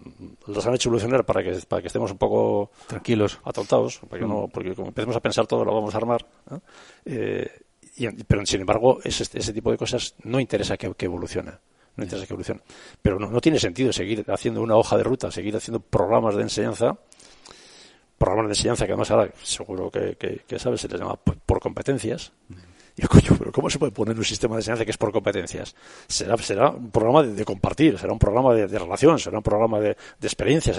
[SPEAKER 3] las han hecho evolucionar para que, para que estemos un poco
[SPEAKER 1] tranquilos,
[SPEAKER 3] atontados, porque, no, mm. porque como empecemos a pensar todo lo vamos a armar. Eh, pero sin embargo, ese, ese tipo de cosas no interesa que, que evolucione. No interesa que evolucione. Pero no, no tiene sentido seguir haciendo una hoja de ruta, seguir haciendo programas de enseñanza programas de enseñanza que además ahora seguro que, que, sabes se les llama por competencias mm. Y coño, pero ¿cómo se puede poner un sistema de enseñanza que es por competencias? Será, será un programa de, compartir, será un programa de, relación, será un programa de, de experiencia,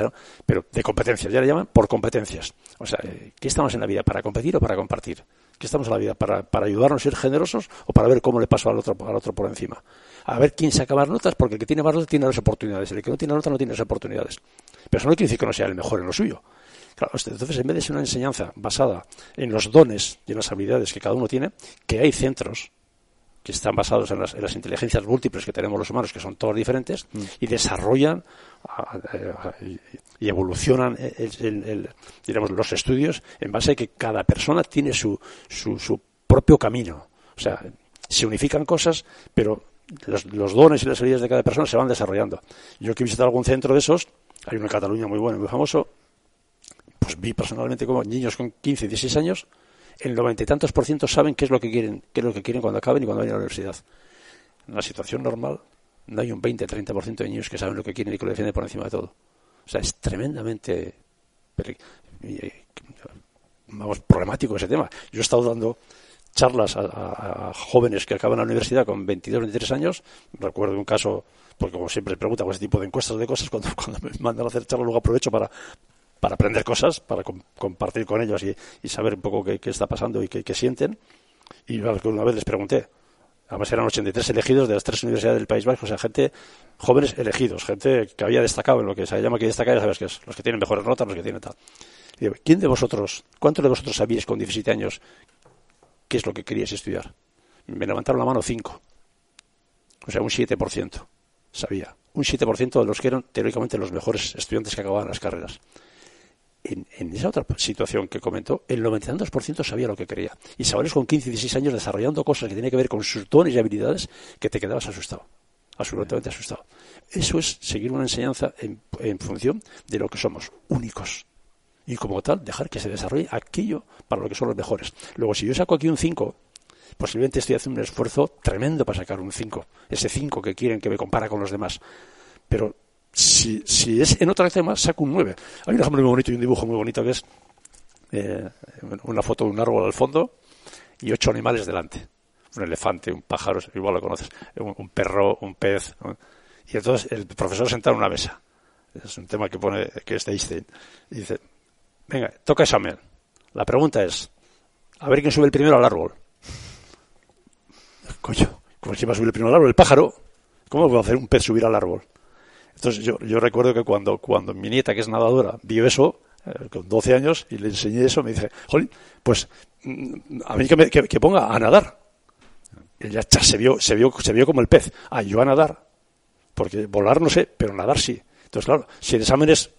[SPEAKER 3] pero de competencias. Ya le llaman por competencias. O sea, ¿qué estamos en la vida? ¿Para competir o para compartir? ¿Qué estamos en la vida? ¿Para, para ayudarnos a ser generosos o para ver cómo le pasó al otro, al otro por encima? A ver quién saca más notas, porque el que tiene más notas tiene las oportunidades, el que no tiene notas no tiene las oportunidades. Pero eso no quiere decir que no sea el mejor en lo suyo. Claro, entonces, en vez de ser una enseñanza basada en los dones y en las habilidades que cada uno tiene, que hay centros que están basados en las, inteligencias múltiples que tenemos los humanos, que son todos diferentes, mm. y desarrollan y evolucionan el, los estudios en base a que cada persona tiene su, su, propio camino. O sea, se unifican cosas, pero los, los, dones y las habilidades de cada persona se van desarrollando. Yo que he visitado algún centro de esos, hay uno en Cataluña muy bueno, muy famoso, pues vi personalmente como niños con 15, 16 años, el noventa y tantos por ciento saben qué es lo que quieren, qué es lo que quieren cuando acaben y cuando vayan a la universidad. En la situación normal no hay un 20, 30 por ciento de niños que saben lo que quieren y que lo defienden por encima de todo. O sea, es tremendamente vamos, problemático ese tema. Yo he estado dando charlas a, jóvenes que acaban la universidad con 22, 23 años. Recuerdo un caso, porque como siempre pregunta por ese tipo de encuestas de cosas, cuando, [laughs] cuando me mandan a hacer charlas, luego aprovecho para, para aprender cosas, para compartir con ellos y, saber un poco qué, está pasando y qué, sienten. Y una vez les pregunté, además eran 83 elegidos de las tres universidades del País Vasco, o sea, gente, jóvenes elegidos, gente que había destacado en lo que se llama que destacar, ya sabes que es, los que tienen mejores notas, los que tienen tal. digo, ¿quién de vosotros, cuántos de vosotros sabíais con 17 años qué es lo que queríais estudiar? Me levantaron la mano cinco, o sea, un 7% sabía un 7% de los que eran teóricamente los mejores estudiantes que acababan las carreras. En, esa otra situación que comentó, el 92% sabía lo que quería. Y chavales con 15 y 16 años desarrollando cosas que tenían que ver con sus dones y habilidades que te quedabas asustado. Absolutamente asustado. Eso es seguir una enseñanza en, en función de lo que somos, únicos. Y como tal, dejar que se desarrolle aquello para lo que son los mejores. Luego, si yo saco aquí un 5, posiblemente estoy haciendo un esfuerzo tremendo para sacar un 5, ese 5 que quieren que me compara con los demás. Pero si, si es en otra tema, saco un 9. Hay un ejemplo muy bonito y un dibujo muy bonito que es eh, una foto de un árbol al fondo y ocho animales delante. Un elefante, un pájaro, igual lo conoces, un, perro, un pez. Y entonces el profesor sentado en una mesa. Es un tema que pone, que es de Einstein. Y dice, venga, toca examen. La pregunta es, a ver quién sube el primero al árbol. Coño, ¿cómo se va a subir el primero al árbol? El pájaro. ¿Cómo va a hacer un pez subir al árbol? Entonces yo, yo recuerdo que cuando, cuando mi nieta, que es nadadora, vio eso, eh, con 12 años, y le enseñé eso, me dice, Jolín, pues mm, a mí que, me, que, ponga a nadar. Ella se vio, se vio, se vio como el pez. Ah, yo a nadar. Porque volar no sé, pero nadar sí. Entonces, claro, si el examen es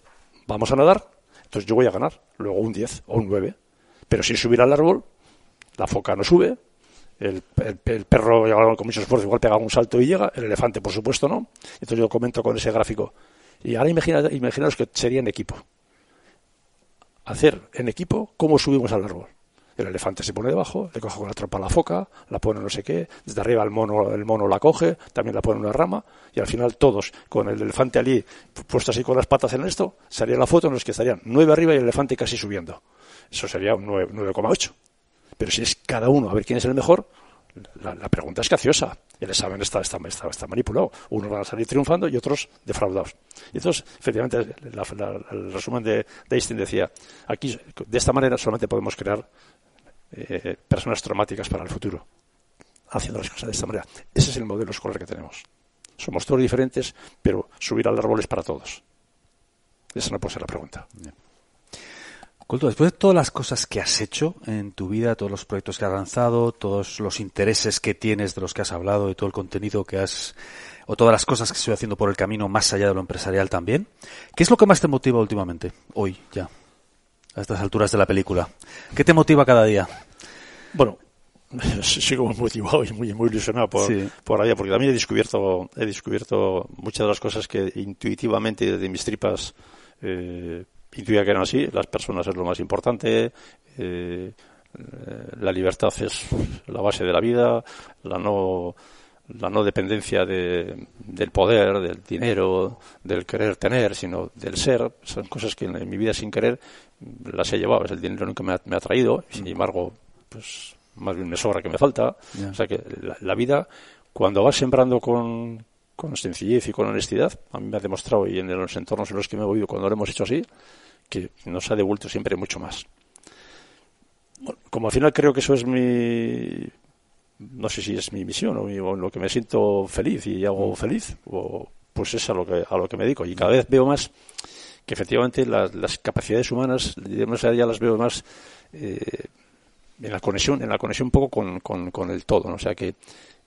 [SPEAKER 3] vamos a nadar, entonces yo voy a ganar. Luego un 10 o un 9. Pero si subir al árbol, la foca no sube, el, perro con mucho esfuerzo igual pega un salto y llega, el elefante por supuesto no. Entonces yo comento con ese gráfico. Y ahora imagina, imaginaos que sería en equipo. Hacer en equipo cómo subimos al árbol. El elefante se pone debajo, le coge con la trompa la foca, la pone no sé qué, desde arriba el mono, el mono la coge, también la pone en una rama, y al final todos, con el elefante allí puesto así con las patas en esto, sería la foto en los que estarían nueve arriba y el elefante casi subiendo. Eso sería un 9,8. Pero si es cada uno a ver quién es el mejor, la, pregunta es graciosa. El examen está, está, está, manipulado. Unos van a salir triunfando y otros defraudados. Y entonces, efectivamente, el resumen de, Einstein decía, aquí, de esta manera solamente podemos crear eh, personas traumáticas para el futuro, haciendo las cosas de esta manera. Ese es el modelo escolar que tenemos. Somos todos diferentes, pero subir al árbol es para todos. Esa no puede ser la pregunta.
[SPEAKER 1] Culto, después de todas las cosas que has hecho en tu vida, todos los proyectos que has lanzado, todos los intereses que tienes de los que has hablado y todo el contenido que has, o todas las cosas que estoy haciendo por el camino más allá de lo empresarial también, ¿qué es lo que más te motiva últimamente? Hoy, ya, a estas alturas de la película. ¿Qué te motiva cada día?
[SPEAKER 3] Bueno, [laughs] sigo muy motivado y muy, muy ilusionado por, por allá, porque también he descubierto, he descubierto muchas de las cosas que intuitivamente desde mis tripas eh, intuía que eran así, las personas es lo más importante, eh, la libertad es la base de la vida, la no la no dependencia de, del poder, del dinero, del querer tener, sino del ser, son cosas que en mi vida sin querer las he llevado. Es el dinero nunca me ha, me ha traído, sin embargo, pues más bien me sobra que me falta. O sea que la, la, vida, cuando vas sembrando con, con sencillez y con honestidad, a mí me ha demostrado y en los entornos en los que me he movido cuando lo hemos hecho así, que nos ha devuelto siempre mucho más. como al final creo que eso es mi, no sé si es mi misión o, en lo que me siento feliz y hago mm. feliz, o, pues es a lo que a lo que me dedico. Y cada vez veo más que efectivamente las capacidades humanas, ya las veo más eh, en la conexión, en la conexión un poco con, con, el todo, ¿no? o sea que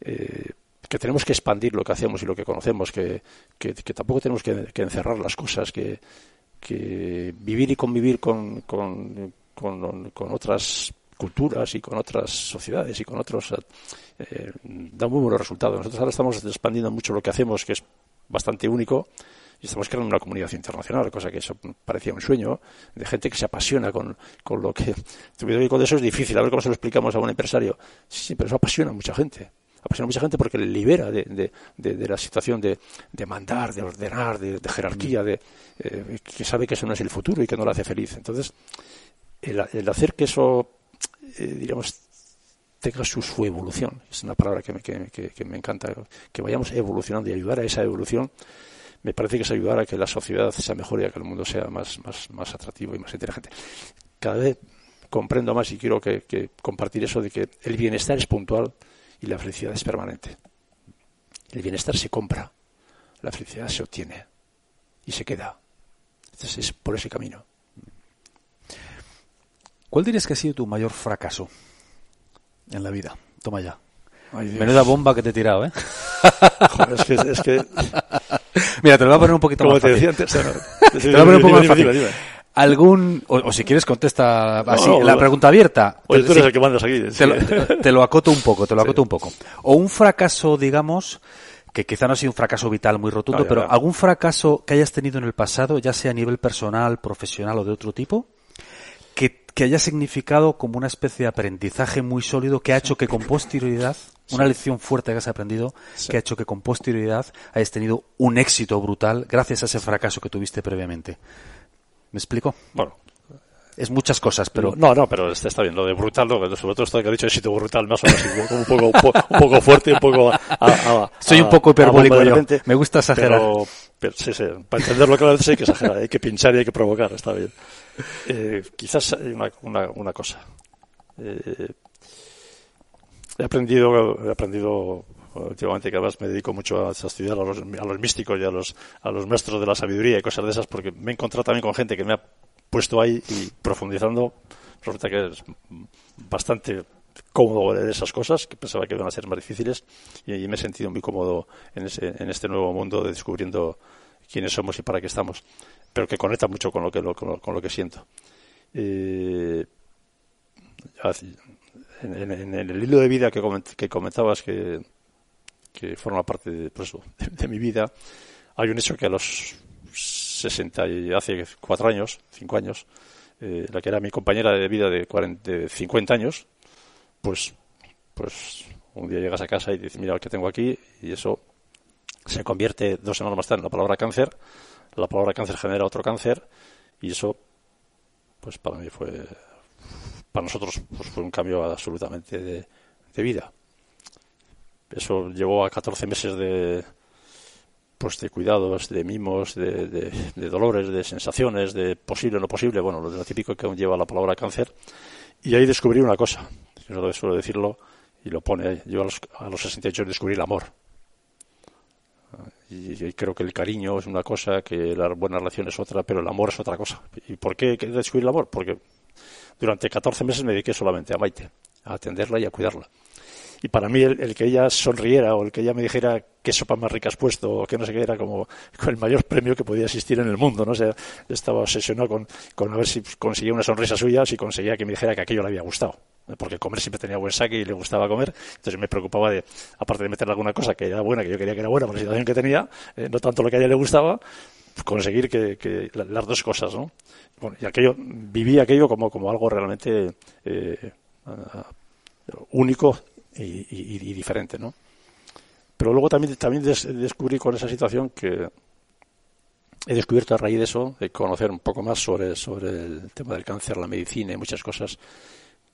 [SPEAKER 3] eh, que tenemos que expandir lo que hacemos y lo que conocemos, que, que, tampoco tenemos que, que, encerrar las cosas, que, que vivir y convivir con, con, con, otras culturas y con otras sociedades y con otros eh, da muy buenos resultados. Nosotros ahora estamos expandiendo mucho lo que hacemos, que es bastante único, y estamos creando una comunidad internacional, cosa que eso parecía un sueño, de gente que se apasiona con, con lo que... Con eso es difícil, a ver cómo se lo explicamos a un empresario. Sí, pero eso apasiona a mucha gente apasiona mucha gente porque le libera de, de, de, la situación de, mandar, de ordenar, de, jerarquía, de, eh, que sabe que eso no es el futuro y que no lo hace feliz. Entonces, el, hacer que eso, eh, digamos, tenga su, su, evolución, es una palabra que me, que, que, me encanta, que vayamos evolucionando y ayudar a esa evolución, me parece que es ayudar a que la sociedad sea mejor y a que el mundo sea más, más, más atractivo y más inteligente. Cada vez comprendo más y quiero que compartir eso de que el bienestar es puntual, y la felicidad es permanente. El bienestar se compra, la felicidad se obtiene y se queda. Entonces es por ese camino.
[SPEAKER 1] ¿Cuál dirías que ha sido tu mayor fracaso en la vida? Toma ya. Menuda bomba que te he tirado, ¿eh? [laughs]
[SPEAKER 3] es que, es que
[SPEAKER 1] Mira, te lo voy a poner un poquito
[SPEAKER 3] Como
[SPEAKER 1] más
[SPEAKER 3] te
[SPEAKER 1] fácil.
[SPEAKER 3] decía antes. [laughs]
[SPEAKER 1] Te lo voy a poner un poco más
[SPEAKER 3] dime,
[SPEAKER 1] fácil. Algún, o, o si quieres contesta así,
[SPEAKER 3] no,
[SPEAKER 1] la
[SPEAKER 3] no.
[SPEAKER 1] pregunta abierta.
[SPEAKER 3] Oye,
[SPEAKER 1] Te-
[SPEAKER 3] tú eres
[SPEAKER 1] sí,
[SPEAKER 3] el que mandas aquí.
[SPEAKER 1] te, lo, te- [laughs] te lo acoto un poco, te lo
[SPEAKER 3] Sí.
[SPEAKER 1] acoto un poco. O un fracaso, digamos, que quizá no ha sido un fracaso vital muy rotundo, pero algún fracaso que hayas tenido en el pasado, ya sea a nivel personal, profesional o de otro tipo, que, que haya significado como una especie de aprendizaje muy sólido que ha hecho que con posterioridad, una lección fuerte que has aprendido, que ha hecho que con posterioridad hayas tenido un éxito brutal gracias a ese fracaso que tuviste previamente. ¿Me explico?
[SPEAKER 3] Bueno,
[SPEAKER 1] Es muchas cosas, pero
[SPEAKER 3] no, no, pero está, está bien. Lo de brutal, no, sobre todo esto que ha dicho éxito brutal, más o menos un poco, un, po- un poco fuerte, un poco. a- a-
[SPEAKER 1] Soy
[SPEAKER 3] a-
[SPEAKER 1] un poco hiperbólico yo. Me gusta exagerar.
[SPEAKER 3] Pero, pero sí, sí, para entenderlo claro a veces hay que exagerar, hay que pinchar y hay que provocar, está bien. Eh, quizás hay una, una, una cosa. Eh, he aprendido, he aprendido últimamente que además me dedico mucho a estudiar a los, a los místicos y a los, a los maestros de la sabiduría y cosas de esas porque me he encontrado también con gente que me ha puesto ahí y profundizando resulta que es bastante cómodo en esas cosas que pensaba que iban a ser más difíciles y, y me he sentido muy cómodo en, ese, en este nuevo mundo de descubriendo quiénes somos y para qué estamos pero que conecta mucho con lo que, lo- con lo, con lo que siento. Eh, en, en- en el hilo de vida que comentabas que, que forma parte de, pues, de, mi vida, hay un hecho que a los 60 y hace cuatro años, cinco años, eh, la que era mi compañera de vida de, 40, de 50 años, pues, pues un día llegas a casa y dices, mira lo que tengo aquí, y eso se convierte dos semanas más tarde en la palabra cáncer, la palabra cáncer genera otro cáncer, y eso, pues para mí fue, para nosotros, pues fue un cambio absolutamente de vida. Eso llevó a 14 meses de, pues de cuidados, de mimos, de, dolores, de sensaciones, de posible o no posible, bueno, lo, típico que lleva la palabra cáncer. Y ahí descubrí una cosa, yo suelo decirlo y lo pone ahí. Yo a los, a los 68 descubrí el amor. Y, y creo que el cariño es una cosa, que la buena relación es otra, pero el amor es otra cosa. ¿Y por qué descubrí el amor? Porque durante 14 meses me dediqué solamente a Maite, a atenderla y a cuidarla. Y para mí el, el que ella sonriera o el que ella me dijera qué sopa más rica has puesto o que no sé qué era como [laughs] el mayor premio que podía existir en el mundo, ¿no? O sea, estaba obsesionado con, con a ver si conseguía una sonrisa suya, si conseguía que me dijera que aquello le había gustado. Porque comer siempre tenía buen saque y le gustaba comer. Entonces me preocupaba de, aparte de meterle alguna cosa que era buena, que yo quería que era buena por la situación que tenía, eh, no tanto lo que a ella le gustaba, conseguir que, que la- las dos cosas, ¿no? Bueno, y aquello, viví aquello como, como algo realmente eh, único y, y- y diferente, ¿no? Pero luego también, también des- descubrí con esa situación que he descubierto a raíz de eso, de conocer un poco más sobre, sobre el tema del cáncer, la medicina y muchas cosas,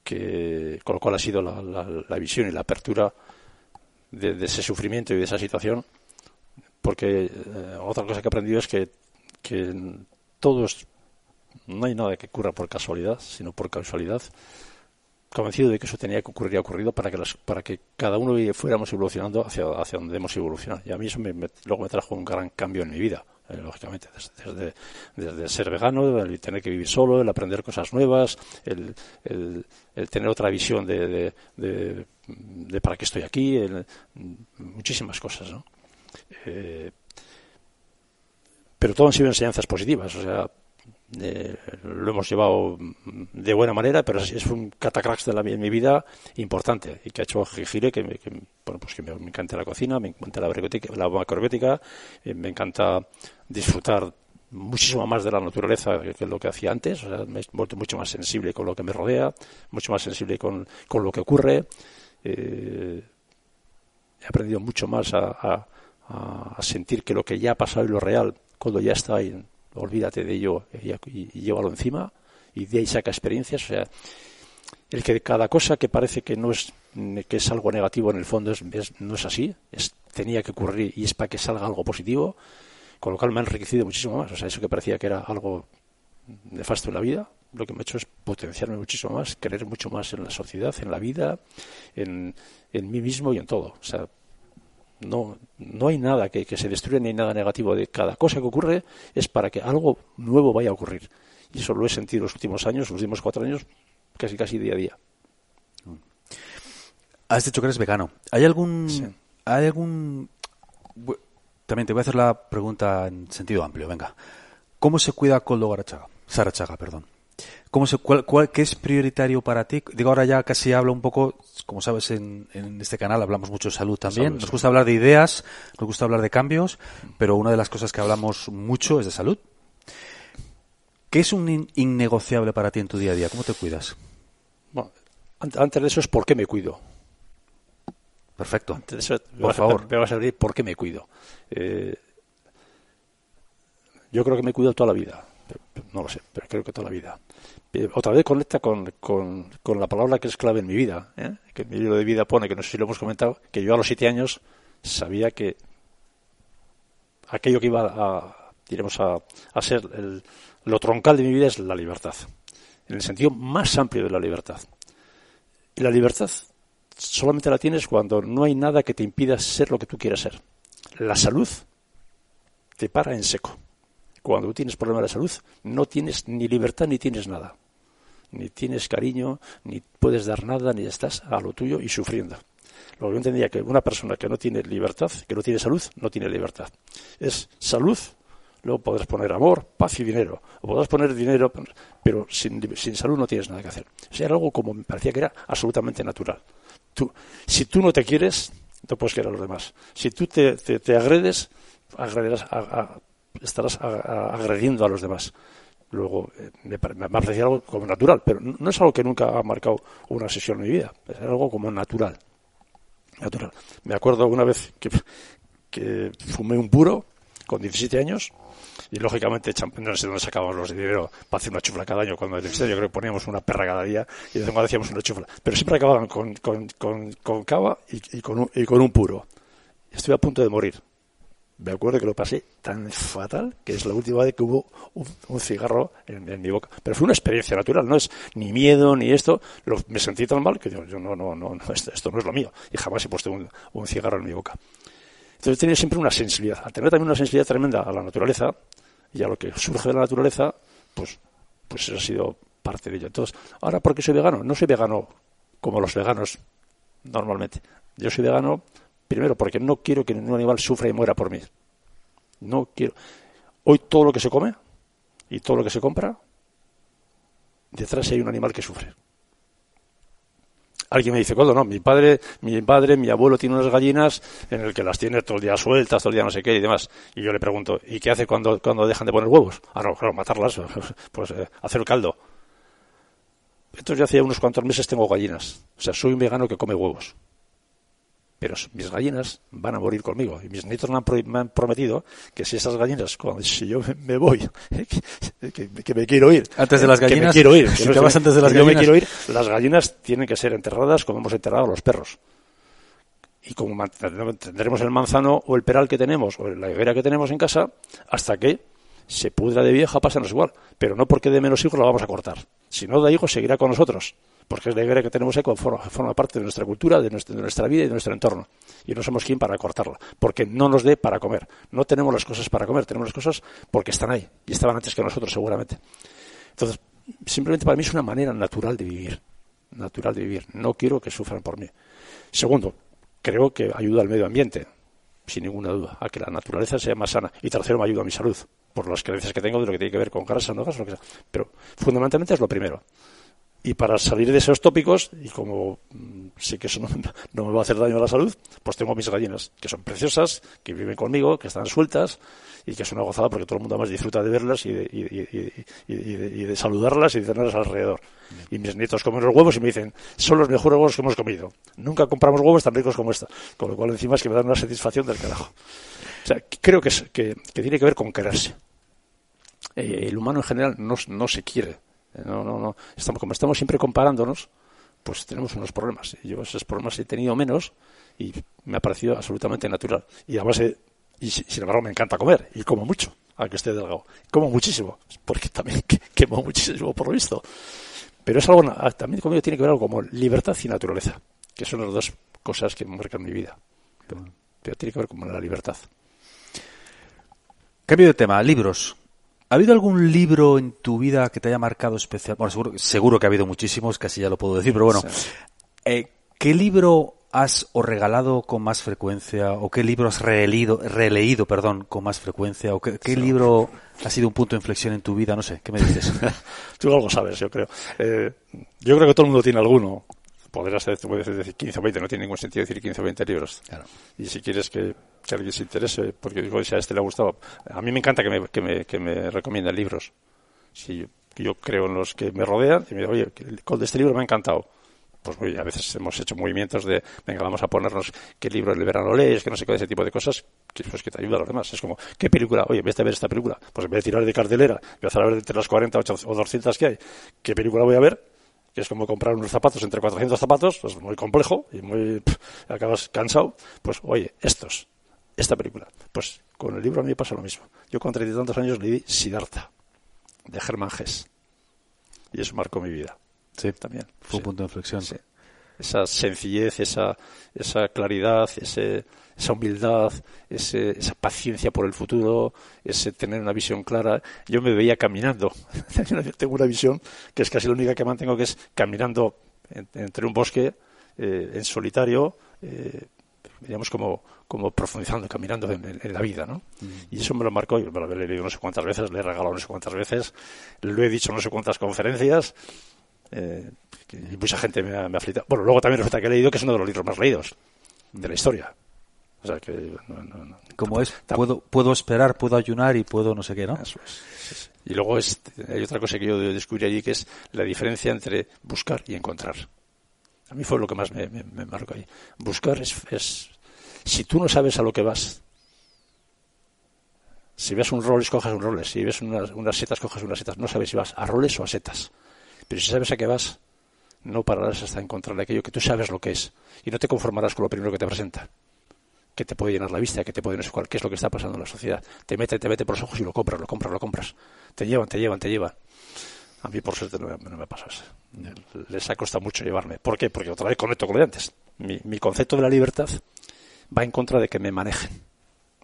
[SPEAKER 3] que, con lo cual ha sido la, la- visión y la apertura de, ese sufrimiento y de esa situación, porque eh, otra cosa que he aprendido es que, que todo es- no hay nada que ocurra por casualidad, sino por causalidad convencido de que eso tenía que ocurrir y ha ocurrido para que las, para que cada uno fuéramos evolucionando hacia, hacia donde hemos evolucionado. Y a mí eso me, luego me trajo un gran cambio en mi vida, eh, lógicamente, desde, desde, ser vegano, el tener que vivir solo, el aprender cosas nuevas, el, el- tener otra visión de, de, para qué estoy aquí, muchísimas cosas, ¿no? Eh, pero todo han sido enseñanzas positivas, o sea, eh, lo hemos llevado de buena manera, pero es, un catacrax de la, en mi vida importante y que ha hecho que gire, que, me, bueno, pues que me, me encanta la cocina, me encanta la, la macrobiótica, eh, me encanta disfrutar muchísimo más de la naturaleza que, lo que hacía antes, o sea, me he vuelto mucho más sensible con lo que me rodea, mucho más sensible con, con lo que ocurre. eh, he aprendido mucho más a, a- a sentir que lo que ya ha pasado y lo real, cuando ya está ahí, olvídate de ello y, llévalo encima y de ahí saca experiencias. O sea, el que cada cosa que parece que no es que es algo negativo en el fondo es, es- no es así, es, tenía que ocurrir y es para que salga algo positivo, con lo cual me ha enriquecido muchísimo más. O sea, eso que parecía que era algo nefasto en la vida, lo que me ha hecho es potenciarme muchísimo más, creer mucho más en la sociedad, en la vida, en, en mí mismo y en todo. O sea, no, no hay nada que, que se destruya ni hay nada negativo. De cada cosa que ocurre es para que algo nuevo vaya a ocurrir. Y eso lo he sentido los últimos años, los últimos cuatro años, casi casi día a día.
[SPEAKER 1] Has dicho que eres vegano. ¿Hay algún...
[SPEAKER 3] Sí.
[SPEAKER 1] ¿Hay algún... también te voy a hacer la pregunta en sentido amplio. Venga, ¿cómo se cuida Coldo Garachaga? Sarachaga, perdón. ¿Cómo se, cuál, ¿Qué es prioritario para ti? Digo, ahora ya casi hablo un poco, como sabes, en, en este canal hablamos mucho de salud también.
[SPEAKER 3] Salud,
[SPEAKER 1] nos
[SPEAKER 3] sí.
[SPEAKER 1] gusta hablar de ideas, nos gusta hablar de cambios, pero una de las cosas que hablamos mucho es de salud. ¿Qué es un in- innegociable para ti en tu día a día? ¿Cómo te cuidas?
[SPEAKER 3] Bueno, an- antes de eso es por qué me cuido.
[SPEAKER 1] Perfecto.
[SPEAKER 3] Antes de eso, me
[SPEAKER 1] Por
[SPEAKER 3] vas
[SPEAKER 1] favor.
[SPEAKER 3] me vas a abrir por qué me cuido. Eh, yo creo que me cuido toda la vida. No lo sé, pero creo que toda la vida. Eh, Otra vez conecta con, con- con la palabra que es clave en mi vida. ¿eh? Que en mi libro de vida pone, que no sé si lo hemos comentado, que yo a los siete años sabía que aquello que iba a, diremos, a, a ser el- lo troncal de mi vida es la libertad. En el sentido más amplio de la libertad. Y la libertad solamente la tienes cuando no hay nada que te impida ser lo que tú quieras ser. La salud te para en seco. Cuando tú tienes problemas de salud, no tienes ni libertad ni tienes nada. Ni tienes cariño, ni puedes dar nada, ni estás a lo tuyo y sufriendo. Lo que yo entendía que una persona que no tiene libertad, que no tiene salud, no tiene libertad. Es salud, luego podrás poner amor, paz y dinero. O podrás poner dinero, pero sin, sin salud no tienes nada que hacer. Era algo como me parecía que era absolutamente natural. Tú, si tú no te quieres, no puedes querer a los demás. Si tú te, te- te agredes, agredirás, a- a- estarás agrediendo a los demás. Luego, eh, me, me parecía algo como natural, pero no es algo que nunca ha marcado una sesión en mi vida. Es algo como natural. Natural. Me acuerdo una vez que, fumé un puro con 17 años y lógicamente no sé dónde sacábamos los dinero para hacer una chufla cada año cuando. Yo creo que poníamos una perra cada día y de hacíamos una chufla. Pero siempre acababan con, cava y, y un, y con un puro. Estuve a punto de morir. Me acuerdo que lo pasé tan fatal que es la última vez que hubo un, cigarro en, mi boca. Pero fue una experiencia natural, no es ni miedo ni esto. Lo- me sentí tan mal que yo, yo no, no, no, no, esto, no es lo mío. Y jamás he puesto un, un cigarro en mi boca. Entonces he tenido siempre una sensibilidad. Al tener también una sensibilidad tremenda a la naturaleza y a lo que surge de la naturaleza, pues, pues eso ha sido parte de ello. Entonces, ahora, ¿por qué soy vegano? No soy vegano como los veganos normalmente. Yo soy vegano, primero, porque no quiero que ningún animal sufra y muera por mí. No quiero. Hoy todo lo que se come y todo lo que se compra, detrás hay un animal que sufre. Alguien me dice, Coldo, no, mi padre, mi padre, mi abuelo tiene unas gallinas en el que las tiene todo el día sueltas, todo el día no sé qué y demás. Y yo le pregunto, ¿y qué hace cuando, cuando dejan de poner huevos? Ah, no, claro, matarlas, [laughs] pues eh, hacer caldo. Entonces yo hacía unos cuantos meses tengo gallinas. O sea, soy un vegano que come huevos. Pero mis gallinas van a morir conmigo. Y mis nietos me han, pro- me han prometido que si esas gallinas, cuando, si yo me- voy, [laughs] que, que- que me quiero ir.
[SPEAKER 1] Antes de las
[SPEAKER 3] que me
[SPEAKER 1] gallinas,
[SPEAKER 3] quiero ir.
[SPEAKER 1] si te vas antes de las
[SPEAKER 3] que yo me
[SPEAKER 1] gallinas.
[SPEAKER 3] quiero ir. Las gallinas tienen que ser enterradas como hemos enterrado a los perros. Y como tendremos el manzano o el peral que tenemos o la higuera que tenemos en casa hasta que se pudra de vieja, pásanos igual. Pero no porque de menos hijos la vamos a cortar. Si no da hijos, seguirá con nosotros. Porque es la higuera que tenemos ahí, forma, forma parte de nuestra cultura, de nuestra, de nuestra vida y de nuestro entorno. Y no somos quien para cortarla. Porque no nos dé para comer. No tenemos las cosas para comer, tenemos las cosas porque están ahí. Y estaban antes que nosotros, seguramente. Entonces, simplemente para mí es una manera natural de vivir. Natural de vivir. No quiero que sufran por mí. Segundo, creo que ayuda al medio ambiente, sin ninguna duda, a que la naturaleza sea más sana. Y tercero, me ayuda a mi salud, por las creencias que tengo de lo que tiene que ver con grasa, no grasa, lo que sea. Pero fundamentalmente es lo primero. Y para salir de esos tópicos, y como mm, sé que eso no, me va a hacer daño a la salud, pues tengo mis gallinas, que son preciosas, que viven conmigo, que están sueltas, y que es una gozada porque todo el mundo más disfruta de verlas y de, y, de, saludarlas y de tenerlas alrededor. Y mis nietos comen los huevos y me dicen, son los mejores huevos que hemos comido. Nunca compramos huevos tan ricos como esta. Con lo cual encima es que me dan una satisfacción del carajo. O sea, creo que, es- que, que tiene que ver con quererse. Eh, el humano en general no, no se quiere. No, no, no. Estamos, como estamos siempre comparándonos, pues tenemos unos problemas. Yo esos problemas he tenido menos y me ha parecido absolutamente natural. Y además, eh, y si- sin embargo, me encanta comer y como mucho, aunque esté delgado. Como muchísimo, porque también [laughs] que- quemo muchísimo por lo visto. Pero es algo, na- también conmigo tiene que ver algo como libertad y naturaleza, que son las dos cosas que marcan mi vida. Pero, pero tiene que ver con la libertad.
[SPEAKER 1] Cambio de tema, libros. ¿Ha habido algún libro en tu vida que te haya marcado especial? Bueno, seguro, seguro que ha habido muchísimos, casi ya lo puedo decir, pero bueno.
[SPEAKER 3] Sí.
[SPEAKER 1] Eh, ¿Qué libro has o regalado con más frecuencia o qué libro has releído, releído perdón, con más frecuencia o qué, libro ha sido un punto de inflexión en tu vida? No sé, ¿qué me dices? [laughs]
[SPEAKER 3] Tú algo sabes, yo creo. Eh, yo creo que todo el mundo tiene alguno. Podrás decir 15 o 20, no tiene ningún sentido decir 15 o 20 libros. Y si quieres que, alguien se interese, porque digo, si a este le ha gustado, a mí me encanta que me, que me, que me recomienden libros. Si yo creo en los que me rodean y me digo, oye, de este libro me ha encantado pues a veces hemos hecho movimientos de, venga, vamos a ponernos qué libro el verano lees, que no sé qué, ese tipo de cosas, que, pues, que te ayuda a los demás. Es como, ¿qué película? Oye, vete a ver esta película. Pues en vez de tirar de cartelera, voy a ver entre las 40 o 200 que hay, ¿qué película voy a ver? Que es como comprar unos zapatos entre 400 zapatos, pues muy complejo y muy, acabas cansado. Pues, oye, estos, esta película. Pues con el libro a mí pasa lo mismo. Yo con treinta y tantos años leí Siddhartha, de Germán Gess. Y eso marcó mi vida.
[SPEAKER 1] Sí, también. Fue un punto de inflexión.
[SPEAKER 3] Esa sencillez, esa, esa claridad, ese, esa humildad, ese, esa paciencia por el futuro, ese tener una visión clara. Yo me veía caminando. [laughs] Tengo una visión que es casi la única que mantengo, que es caminando entre un bosque eh, en solitario, eh, como, como profundizando, caminando en, la vida, ¿no? Mm. Y eso me lo marcó, yo me lo he leído no sé cuántas veces, le he regalado no sé cuántas veces, lo he dicho no sé cuántas conferencias, eh, y mucha gente me ha, me Bueno, luego también resulta que he leído que es uno de los libros más leídos de la historia. O sea que.
[SPEAKER 1] Como es, puedo, puedo esperar, puedo ayunar y puedo no sé qué, ¿no?
[SPEAKER 3] Y luego es, hay otra cosa que yo descubrí allí que es la diferencia entre buscar y encontrar. A mí fue lo que más me, me, marcó ahí. Buscar es, es. Si tú no sabes a lo que vas, si ves un rol, escoges un rol. Si ves unas, unas setas, coges unas setas. No sabes si vas a roles o a setas. Pero si sabes a qué vas, no pararás hasta encontrar aquello que tú sabes lo que es. Y no te conformarás con lo primero que te presenta. Que te puede llenar la vista, que te puede no cuál, qué es lo que está pasando en la sociedad. Te mete, te mete por los ojos y lo compras, lo compras, lo compras. Te llevan, te llevan, te llevan. A mí, por suerte, no me, no me pasa eso. Les ha costado mucho llevarme. ¿Por qué? Porque otra vez conecto con lo de antes. Mi, mi concepto de la libertad va en contra de que me manejen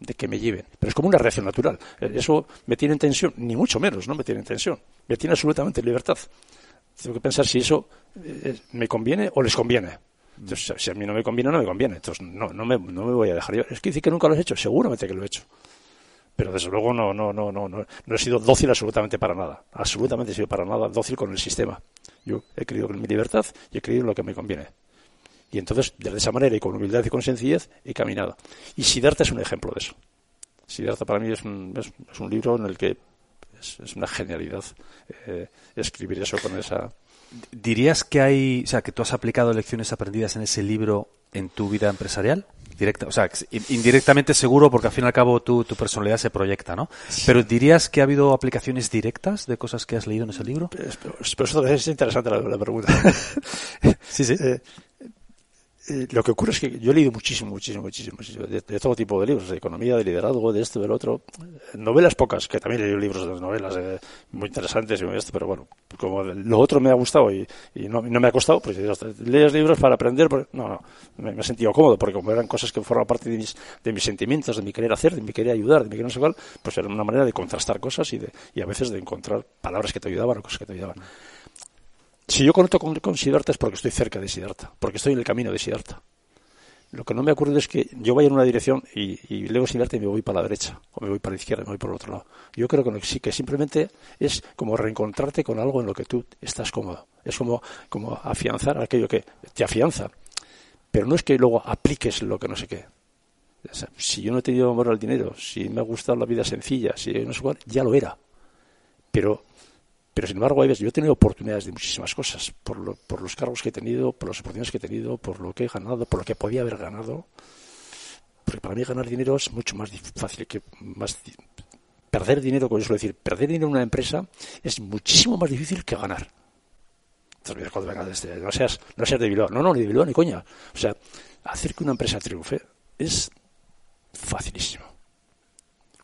[SPEAKER 3] de que me lleven. Pero es como una reacción natural. Eso me tiene en tensión, ni mucho menos, no me tiene en tensión. Me tiene absolutamente en libertad. Tengo que pensar si eso eh, me conviene o les conviene. Entonces, si a mí no me conviene, no me conviene. Entonces, no, no, me, no me voy a dejar llevar. Es que decir que nunca lo he hecho, seguramente que lo he hecho. Pero desde luego no, no, no, no, no, no he sido dócil absolutamente para nada. Absolutamente he sido para nada dócil con el sistema. Yo he creído en mi libertad y he creído en lo que me conviene. Y entonces, de esa manera y con humildad y con sencillez, he caminado. Y Siddhartha es un ejemplo de eso. Siddhartha para mí es un, es un libro en el que es, una genialidad eh, escribir eso con esa.
[SPEAKER 1] ¿Dirías que hay, o sea, que tú has aplicado lecciones aprendidas en ese libro en tu vida empresarial? Directa, o sea, indirectamente seguro porque al fin y al cabo tu, tu personalidad se proyecta, ¿no? Pero ¿dirías que ha habido aplicaciones directas de cosas que has leído en ese libro?
[SPEAKER 3] Pero, eso es interesante la, pregunta. [laughs]
[SPEAKER 1] sí, sí.
[SPEAKER 3] Eh, eh, lo que ocurre es que yo he leído muchísimo, muchísimo, muchísimo, de, todo tipo de libros, de economía, de liderazgo, de esto, del otro. Novelas pocas, que también he leído libros de novelas eh, muy interesantes y muy esto, pero bueno, como lo otro me ha gustado y, no, me ha costado, pues lees libros para aprender, pues, no, no, me, he sentido cómodo, porque como eran cosas que forman parte de mis, de mis sentimientos, de mi querer hacer, de mi querer ayudar, de mi querer no sé cuál, pues era una manera de contrastar cosas y, de, y a veces de encontrar palabras que te ayudaban o cosas que te ayudaban. Si yo conecto con, con Siddhartha es porque estoy cerca de Siddhartha, porque estoy en el camino de Siddhartha. Lo que no me ocurre es que yo vaya en una dirección y, y leo Siddhartha y me voy para la derecha, o me voy para la izquierda, me voy por el otro lado. Yo creo que, sí, que simplemente es como reencontrarte con algo en lo que tú estás cómodo. Es como, como afianzar aquello que te afianza. Pero no es que luego apliques lo que no sé qué. si yo no he tenido amor al dinero, si me ha gustado la vida sencilla, si no sé cuál, ya lo era. Pero pero sin embargo, yo he tenido oportunidades de muchísimas cosas, por, por los cargos que he tenido, por las oportunidades que he tenido, por lo que he ganado, por lo que podía haber ganado. Porque para mí ganar dinero es mucho más fácil que más perder dinero, como yo suelo decir, perder dinero en una empresa es muchísimo más difícil que ganar. Entonces, desde, no seas, no seas de Bilbao, no, no, ni de Bilbao ni coña. O sea, hacer que una empresa triunfe es facilísimo.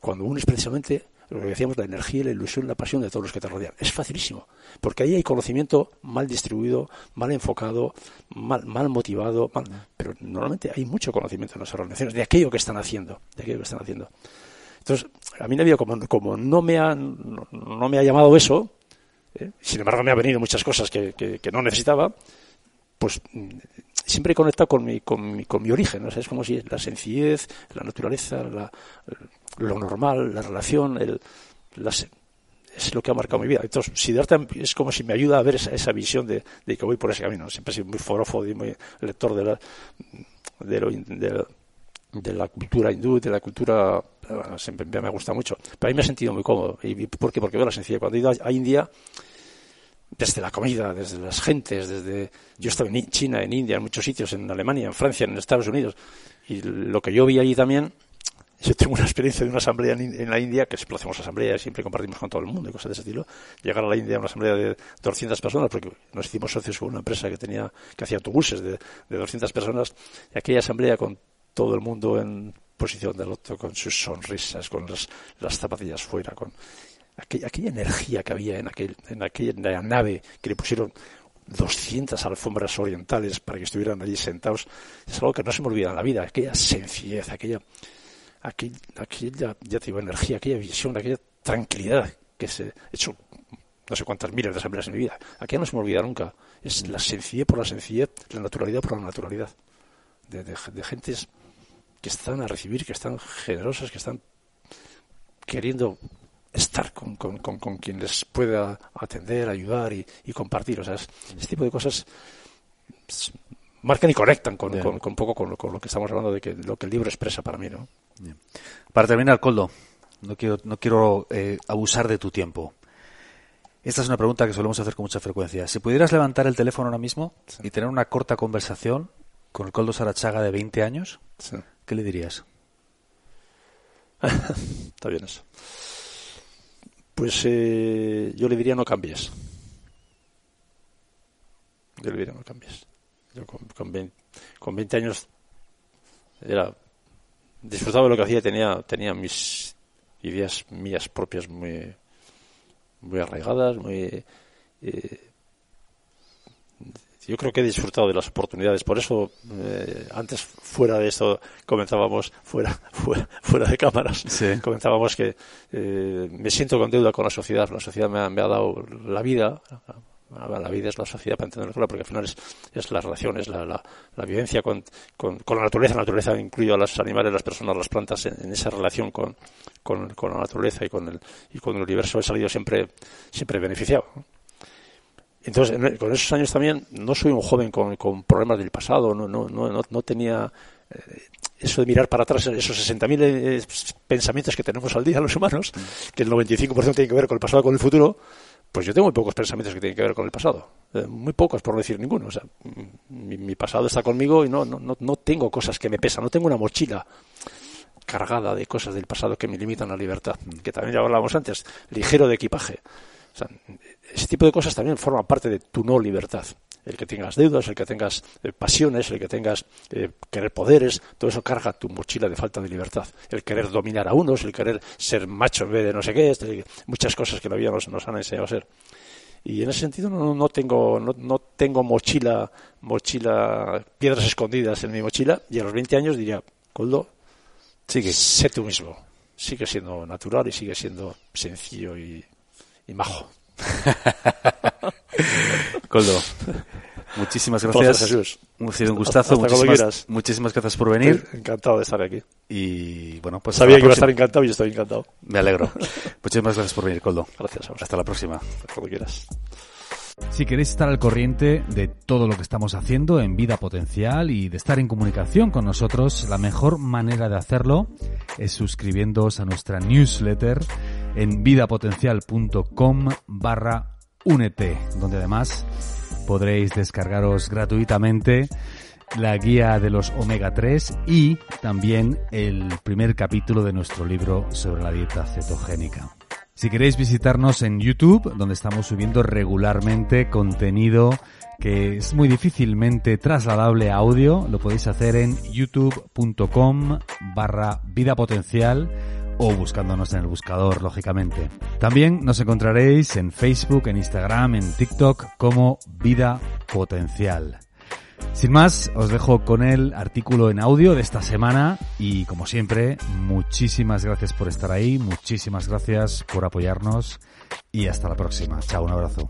[SPEAKER 3] Cuando uno es precisamente lo que decíamos, la energía, la ilusión, la pasión de todos los que te rodean. Es facilísimo, porque ahí hay conocimiento mal distribuido, mal enfocado, mal, mal motivado, pero normalmente hay mucho conocimiento en las organizaciones de aquello que están haciendo, de aquello que están haciendo. Entonces, a mí como, como no, me ha, no, me ha llamado eso, ¿eh? sin embargo me ha venido muchas cosas que, que, no necesitaba, pues siempre conectado con mi, con mi, con mi origen, ¿no? es como si la sencillez, la naturaleza, la, lo normal, la relación, el, es lo que ha marcado mi vida. Entonces, Siddhartha es como si me ayuda a ver esa, esa visión de, de, que voy por ese camino. Siempre he sido muy forofo y muy lector de la, de, lo, de, de la cultura hindú, de la cultura, siempre me gusta mucho. Pero ahí me he sentido muy cómodo. ¿Y por qué? Porque veo la sencillez. Cuando he ido a India, desde la comida, desde las gentes, desde yo estaba en China, en India, en muchos sitios, en Alemania, en Francia, en Estados Unidos, y lo que yo vi allí también, yo tengo una experiencia de una asamblea en, la India, que siempre hacemos asamblea, siempre compartimos con todo el mundo y cosas de ese estilo, llegar a la India a una asamblea de 200 personas, porque nos hicimos socios con una empresa que tenía, que hacía autobuses de, de 200 personas, y aquella asamblea con todo el mundo en posición del otro, con sus sonrisas, con las, las zapatillas fuera, con aquella, energía que había en, aquel, en aquella nave que le pusieron 200 alfombras orientales para que estuvieran allí sentados, es algo que no se me olvida en la vida, aquella sencillez, aquella, aquella, aquella ya te energía, aquella visión, aquella tranquilidad que se hecho no sé cuántas miles de asambleas en mi vida. Aquella no se me olvida nunca. Es la sencillez por la sencillez, la naturalidad por la naturalidad. De, de gentes que están a recibir, que están generosas, que están queriendo estar con, con, con, con, quien les pueda atender, ayudar y, y compartir. O sea, es, este tipo de cosas marcan y conectan con, con, con poco con, con, lo que estamos hablando de que lo que el libro expresa para mí, ¿no?
[SPEAKER 1] Bien. Para terminar, Coldo, no quiero, no quiero eh, abusar de tu tiempo. Esta es una pregunta que solemos hacer con mucha frecuencia. Si pudieras levantar el teléfono ahora mismo sí. y tener una corta conversación con el Coldo Sarachaga de 20 años, sí. ¿qué le dirías? [laughs]
[SPEAKER 3] Está bien eso pues eh, yo le diría no cambies. Yo le diría no cambies. Yo con, con, 20, con 20 años era disfrutaba de lo que hacía, tenía, tenía mis ideas mías propias muy, muy arraigadas, muy eh, yo creo que he disfrutado de las oportunidades. Por eso, eh, antes, fuera de esto, comentábamos, fuera, [laughs] fuera, fuera de cámaras, sí. comentábamos que eh, me siento con deuda con la sociedad. La sociedad me ha, me ha dado la vida. La vida es la sociedad para entenderla, porque al final es, es la relación, es la, la, la vivencia con, con, con, la naturaleza. La naturaleza incluye a los animales, las personas, las plantas, en, en esa relación con, con, con, la naturaleza y con, el, y con el universo he salido siempre, siempre beneficiado. Entonces, con esos años también, no soy un joven con, con problemas del pasado, no, no, no, no tenía eh, eso de mirar para atrás, esos 60.000 eh, pensamientos que tenemos al día los humanos, que el 95% tienen que ver con el pasado con el futuro, pues yo tengo muy pocos pensamientos que tienen que ver con el pasado. Eh, muy pocos, por no decir ninguno. O sea, mi, mi pasado está conmigo y no, no, no, no tengo cosas que me pesan, no tengo una mochila cargada de cosas del pasado que me limitan la libertad, que también ya hablábamos antes, ligero de equipaje. O sea, ese tipo de cosas también forman parte de tu no libertad. El que tengas deudas, el que tengas eh, pasiones, el que tengas eh, querer poderes, todo eso carga tu mochila de falta de libertad. El querer dominar a unos, el querer ser macho en vez de no sé qué, este, muchas cosas que la vida nos, han enseñado a ser. Y en ese sentido no, no tengo no, no, tengo mochila mochila piedras escondidas en mi mochila y a los 20 años diría, Coldo, sigue, sé tú mismo. Sigue siendo natural y sigue siendo sencillo y y majo. [laughs]
[SPEAKER 1] Coldo, muchísimas gracias.
[SPEAKER 3] Jesús.
[SPEAKER 1] Ha sido un gustazo.
[SPEAKER 3] Hasta
[SPEAKER 1] muchísimas, muchísimas, gracias por venir.
[SPEAKER 3] Estoy encantado de estar aquí.
[SPEAKER 1] Y bueno, pues.
[SPEAKER 3] Sabía que iba a estar encantado y estoy encantado.
[SPEAKER 1] Me alegro. [laughs] muchísimas gracias por venir, Coldo.
[SPEAKER 3] Gracias.
[SPEAKER 1] Hasta la próxima.
[SPEAKER 3] Cuando quieras.
[SPEAKER 1] Si queréis estar al corriente de todo lo que estamos haciendo en Vida Potencial y de estar en comunicación con nosotros, la mejor manera de hacerlo es suscribiéndoos a nuestra newsletter en vidapotencial.com barra únete, donde además podréis descargaros gratuitamente la guía de los omega 3 y también el primer capítulo de nuestro libro sobre la dieta cetogénica. Si queréis visitarnos en YouTube, donde estamos subiendo regularmente contenido que es muy difícilmente trasladable a audio, lo podéis hacer en youtube.com barra vida potencial o buscándonos en el buscador, lógicamente. También nos encontraréis en Facebook, en Instagram, en TikTok como Vida Potencial. Sin más, os dejo con el artículo en audio de esta semana y como siempre, muchísimas gracias por estar ahí, muchísimas gracias por apoyarnos y hasta la próxima. Chao, un abrazo.